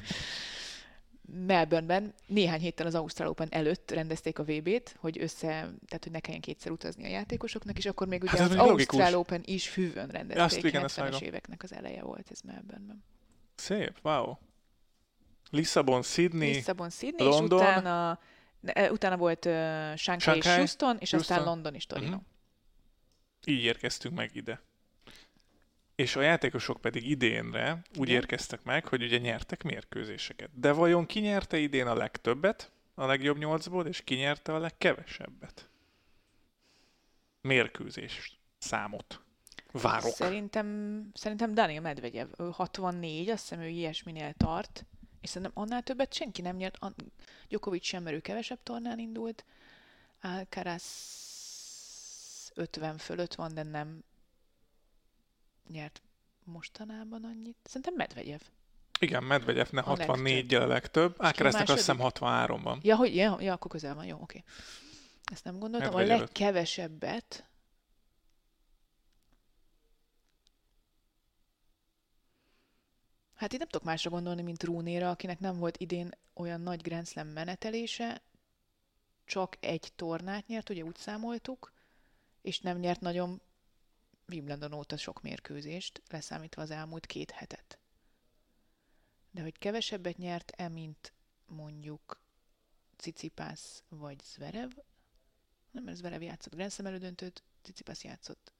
Melbourneben néhány héttel az Ausztrál Open előtt rendezték a VB-t, hogy össze, tehát hogy ne kelljen kétszer utazni a játékosoknak, és akkor még ugye Hát az. Ausztrál Open is fűvön rendezték. Azt igen, azt 70-es vágom. éveknek az eleje volt ez Melbourneben. Szép, wow. Lisszabon, Sydney, Lisszabon, Sydney, London. és utána, utána volt uh, Shanghai, és Shanghai, Houston, és aztán Houston. London és Torino. Mhm. így érkeztünk meg ide. És a játékosok pedig idénre úgy Igen. érkeztek meg, hogy ugye nyertek mérkőzéseket. De vajon ki nyerte idén a legtöbbet, a legjobb nyolcból, és ki nyerte a legkevesebbet? Mérkőzés számot. Várok. Szerintem, szerintem Daniel Medvegyev, ő 64, azt hiszem ő ilyesminél tart, és szerintem annál többet senki nem nyert. Djokovic sem, mert ő kevesebb tornán indult. Alcaraz 50 fölött van, de nem nyert mostanában annyit. Szerintem Medvegyev. Igen, Medvegyevnek A 64-jel a legtöbb, Ákeresznek azt hiszem második? 63-ban. Ja, hogy, ja, ja, akkor közel van, jó, oké. Ezt nem gondoltam. A Medvegyev öt. legkevesebbet Hát itt nem tudok másra gondolni, mint Rúnéra, akinek nem volt idén olyan nagy Grand Slam menetelése, csak egy tornát nyert, ugye úgy számoltuk, és nem nyert nagyon Wimbledon óta sok mérkőzést, leszámítva az elmúlt két hetet. De hogy kevesebbet nyert-e, mint mondjuk Cicipász vagy Zverev, nem, mert Zverev játszott Grand Slam elődöntőt, Cicipász játszott.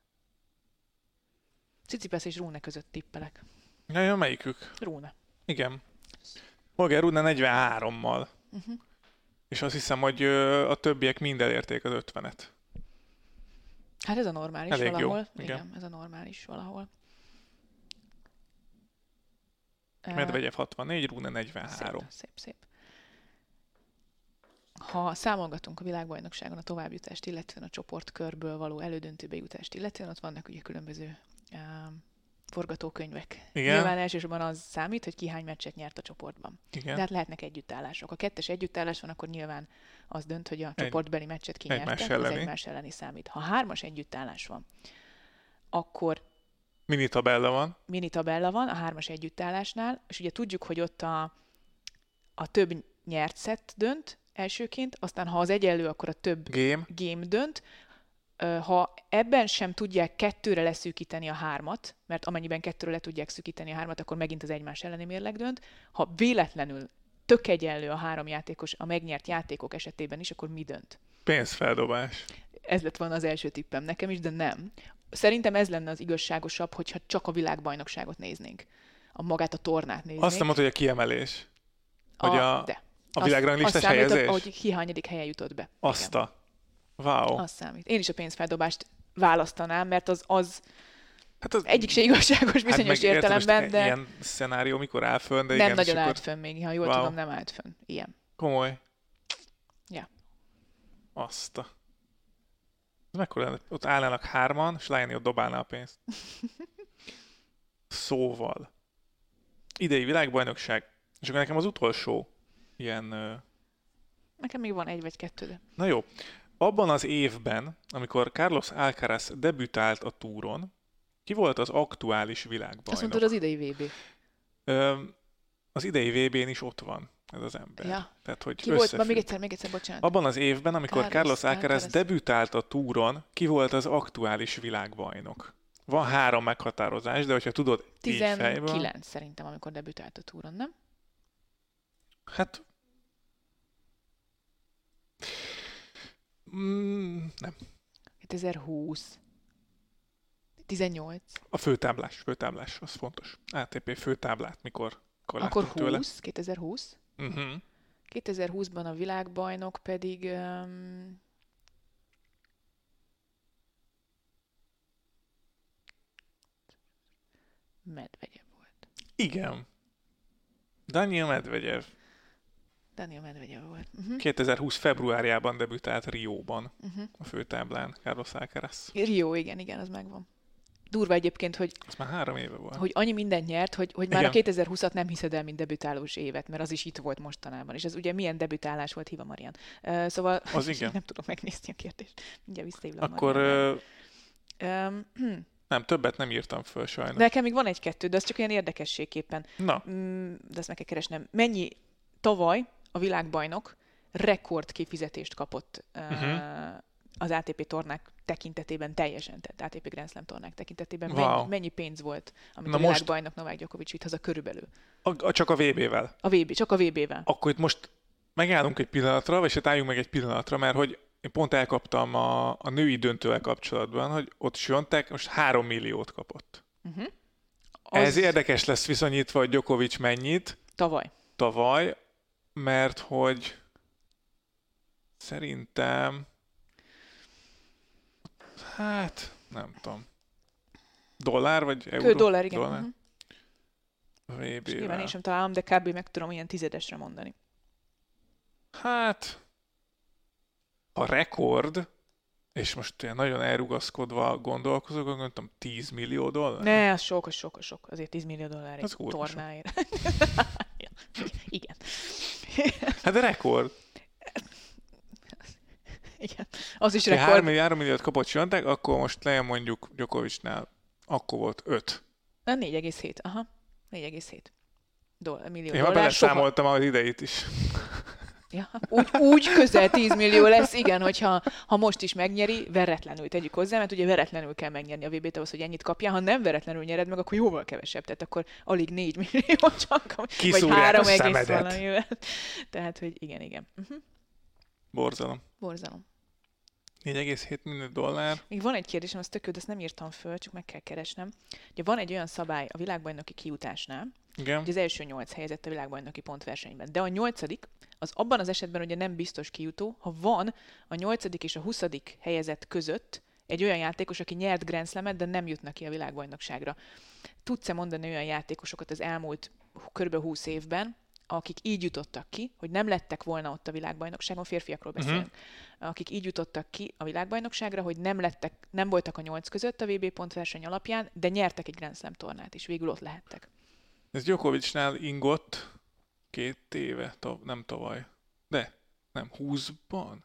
Cicipász és Rune között tippelek. Ja, ja, melyikük? Rune. Igen. Holger Rune 43-mal. Uh-huh. És azt hiszem, hogy a többiek mind elérték az 50-et. Hát ez a normális Elég jó, valahol. igen. Igen, ez a normális valahol. Medvegyev 64, Rune 43. Szép, szép, szép. Ha számolgatunk a világbajnokságon a továbbjutást, illetően a csoportkörből való elődöntőbe jutást, illetően ott vannak ugye különböző um, forgatókönyvek. Igen. Nyilván elsősorban az számít, hogy ki hány meccset nyert a csoportban. Igen. De hát lehetnek együttállások. Ha kettes együttállás van, akkor nyilván az dönt, hogy a csoportbeli meccset ki egymás nyerte, az elleni. egymás elleni számít. Ha hármas együttállás van, akkor Mini tabella van. mini tabella van a hármas együttállásnál, és ugye tudjuk, hogy ott a, a több nyert szett dönt elsőként, aztán ha az egyenlő, akkor a több Game. game dönt. Ha ebben sem tudják kettőre leszűkíteni a hármat, mert amennyiben kettőre le tudják szűkíteni a hármat, akkor megint az egymás elleni mérleg dönt. Ha véletlenül tök egyenlő a három játékos a megnyert játékok esetében is, akkor mi dönt? Pénzfeldobás. Ez lett volna az első tippem nekem is, de nem. Szerintem ez lenne az igazságosabb, hogyha csak a világbajnokságot néznénk. A magát a tornát néznénk. Azt nem mondta, hogy a kiemelés. Hogy a, de. a világranglistás azt helyezés? hogy ki hányadik helyen jutott be. Azt a... Wow. Az számít. Én is a pénzfeldobást választanám, mert az, az Hát az, egyik se igazságos bizonyos meg érted, most értelemben, de Ilyen szenárió mikor áll fönn, de nem igen, nagyon akkor állt fönn még, ha jól Wow. tudom, nem állt fönn. Ilyen. Komoly. Ja. Azt a... Mekkora lenne? Ott állnának hárman, és Lájni ott dobálná a pénzt. szóval. Idei világbajnokság. És akkor nekem az utolsó ilyen... Nekem még van egy vagy kettő, de Na jó. Abban az évben, amikor Carlos Alcaraz debütált a túron, ki volt az aktuális világbajnok? azt mondtad az idei VB. Ö, az idei VB-n is ott van ez az ember. Ja. Tehát, hogy Ki volt? Összefügg. még egyszer, még egyszer, bocsánat. Abban az évben, amikor Carlos Carlos Alcaraz debütált a túron, ki volt az aktuális világbajnok? Van három meghatározás, de hogyha tudod így fejből... 19 szerintem, amikor debütált a túron, nem? Hát... Mm, nem. 2020. 18. A főtáblás, főtáblás, az fontos. ATP főtáblát, mikor, mikor Akkor láttuk tőle. 20, 2020. Uh-huh. 2020-ban a világbajnok pedig um, Medvegyev volt. Igen. Daniel Medvegyev Daniel Medvegyev volt. Uh-huh. 2020 februárjában debütált Rióban Uh-huh. a főtáblán Carlos Alcaraz. Rio, igen, igen, az megvan. Durva egyébként, hogy, Az már három éve volt. hogy annyi mindent nyert, hogy, hogy már Igen. a 2020-at nem hiszed el, mint debütálós évet, mert az is itt volt mostanában. És ez ugye milyen debütálás volt Hiva Marian. Uh, szóval Az igen. nem tudom megnézni a kérdést. Mindjárt visszahívlak Akkor ö, Um, nem, többet nem írtam föl sajnos. de nekem még van egy-kettő, de az csak olyan érdekességképpen. Na, Mm, de ezt meg kell keresnem. Mennyi tavaly a világbajnok rekord kifizetést kapott uh, Mhm. az ATP tornák tekintetében teljesen, tehát ATP Grand Slam tornák tekintetében Wow. mennyi, mennyi pénz volt, amit Na a most- világbajnok Novák Djokovic vitt haza körülbelül. A, a, csak a VB-vel. A VB, csak a VB-vel. Akkor itt most megállunk egy pillanatra, vagy hát álljunk meg egy pillanatra, mert hogy én pont elkaptam a, a női döntővel kapcsolatban, hogy ott Sjontek most 3 milliót kapott. Uh-huh. Az... Ez érdekes lesz viszonyítva, hogy Djokovic mennyit Tavaly. tavaly, mert hogy szerintem hát nem tudom. Dollár vagy euró? Kő dollár, igen. Dollár? Uh-huh. És nyilván én VB-vel. sem találom, de kb. meg tudom ilyen tizedesre mondani. Hát, a rekord, és most ilyen nagyon elrugaszkodva gondolkozok, gondoltam 10 millió dollár. Ne, az sok, az sok, az sok. Azért 10 millió dollár egy Az sok. tornáért. Igen. Hát de rekord. Igen. Az is Ha 3, rekord. millió, 3 milliót kapott Sjontek, akkor most legyen mondjuk Djokovicnál, akkor volt 5. Na, 4,7. Aha. 4,7. Doll- millió Én már dollár. Soha. beleszámoltam az ideit is. Ja, úgy, úgy közel 10 millió lesz, igen, hogyha ha most is megnyeri, veretlenül tegyük hozzá, mert ugye veretlenül kell megnyerni a VB-t ahhoz, hogy ennyit kapja. Ha nem veretlenül nyered meg, akkor jóval kevesebb, tehát akkor alig 4 millió csak, vagy Kiszúrják 3 a egész valamivel. Tehát, hogy igen, igen. Uh-huh. Borzalom. Borzalom. 4,7 millió dollár. Még van egy kérdésem, az tök jó, de ezt nem írtam föl, csak meg kell keresnem. Ugye van egy olyan szabály a világbajnoki kijutásnál, Igen. hogy az első nyolc helyezett a világbajnoki pontversenyben. De a nyolcadik, az abban az esetben ugye nem biztos kijutó, ha van a nyolcadik és a huszadik helyezett között egy olyan játékos, aki nyert Grand Slamet, de nem jutnak ki a világbajnokságra. Tudsz-e mondani olyan játékosokat az elmúlt kb. 20 évben, akik így jutottak ki, hogy nem lettek volna ott a világbajnokságon, férfiakról beszélünk, uh-huh. akik így jutottak ki a világbajnokságra, hogy nem lettek, nem voltak a nyolc között a VB pontverseny alapján, de nyertek egy Grand Slam tornát, és végül ott lehettek. Ez Djokovicnál ingott két éve, tav- nem tavaly. De, nem, 20-ban?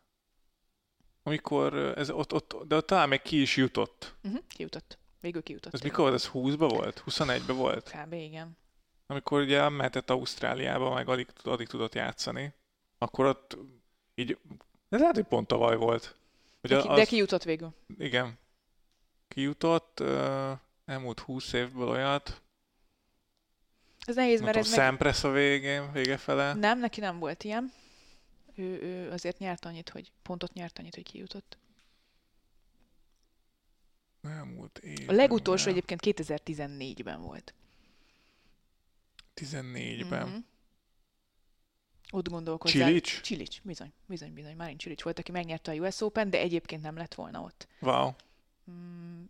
Amikor ö, ez ott, ott, de ott talán még ki is jutott. Uh-huh. Kijutott. Végül kijutott. Ez mikor volt? Ez 20-ba volt? 21-be volt? Kb. igen. Amikor ugye elmehetett Ausztráliába, meg alig, alig tudott játszani. Akkor ott így, ez lehet, hogy pont tavaly volt. Hogy De, ki, az, de kijutott végül. Igen. Kijutott, uh, elmúlt 20 évből olyat. Ez nehéz, Nem mert ez meg... Sampras a végén, vége fele. Nem, neki nem volt ilyen. Ő, ő azért nyert annyit, hogy pontot nyert annyit, hogy kijutott. Elmúlt év. A legutolsó egyébként 2014-ben volt. 14-ben. Mhm. Ott gondolkozzál. Csilics? Csilics, bizony, bizony, bizony. Márin Csilics volt, aki megnyerte a US Open, de egyébként nem lett volna ott. Wow. Mm,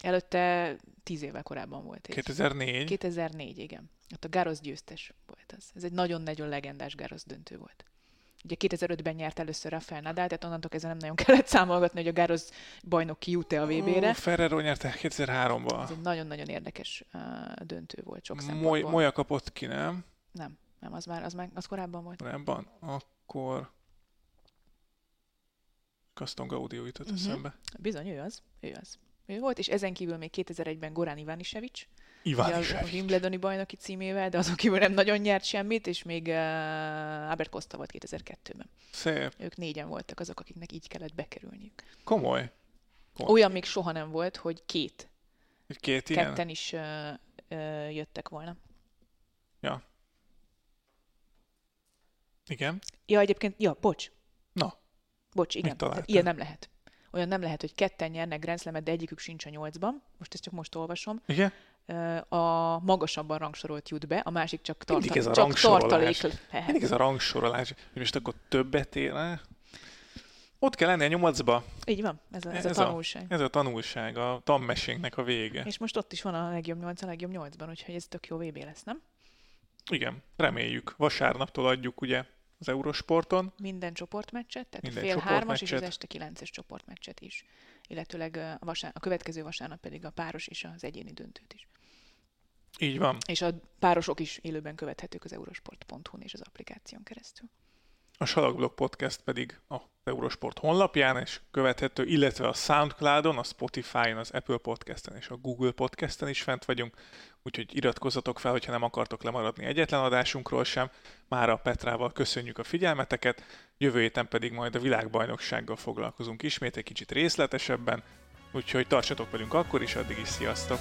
előtte tíz évvel korábban volt. ez. 2004. 2004, igen. Ott a Garros győztes volt az. Ez egy nagyon-nagyon legendás Garros döntő volt. Ugye 2005-ben nyert először Rafael Nadal, tehát onnantól kezdve nem nagyon kellett számolgatni, hogy a Garros bajnok kijut-e a VB-re. Ó, Ferrero nyerte Ez 2003-ban. egy nagyon-nagyon érdekes uh, döntő volt sok Moly, szempontból. Molya kapott ki, nem? Nem, nem, az már, az már az korábban volt. Korábban. Akkor... Gaston Gaudio jutott Mhm. eszembe. Bizony, ő az, ő az. Ő volt, és ezen kívül még 2001-ben Gorán Ivanisevic, Iván is. a, Wimbledoni bajnoki címével, de azon kívül nem nagyon nyert semmit, és még uh, Albert Costa volt 2002-ben. Szép. Ők négyen voltak azok, akiknek így kellett bekerülniük. Komoly. Pont. Olyan még soha nem volt, hogy két, két ilyen? ketten is uh, uh, jöttek volna. Igen. Ja, egyébként, ja, bocs, Na, bocs, igen, ilyen nem lehet. Olyan nem lehet, hogy ketten nyernek Grand Slamet, de egyikük sincs a nyolcban. Most ezt csak most olvasom. igen. A magasabban rangsorolt jut be, a másik csak, Mindig tarta- ez a csak tartalék lehet. Mindig ez a rangsorolás, hogy most akkor többet ér. eh? Ott kell lenni a nyolcba. Így van, ez a, ez, Ez a a- tanulság. Ez a tanulság, a tanmesénknek a vége. És most ott is van a legjobb 8 a legjobb 8-ban, úgyhogy ez tök jó VB lesz, nem? Igen, reméljük. Vasárnaptól adjuk ugye az Eurosporton. Minden csoportmeccset, tehát Minden fél hármas és az este kilences csoportmeccset is. Illetőleg a, vasár, a következő vasárnap pedig a páros és az egyéni döntőt is. Így van. És a párosok is élőben követhetők az eurosport.hu-n és az applikáción keresztül. a Salakblog Podcast pedig a Eurosport honlapján és követhető, illetve a Soundcloudon, a Spotify-on, az Apple Podcasten és a Google Podcasten is fent vagyunk, úgyhogy iratkozzatok fel, hogyha nem akartok lemaradni egyetlen adásunkról sem. Már a Petrával köszönjük a figyelmeteket, jövő héten pedig majd a világbajnoksággal foglalkozunk ismét egy kicsit részletesebben, úgyhogy tartsatok velünk akkor is, addig is sziasztok!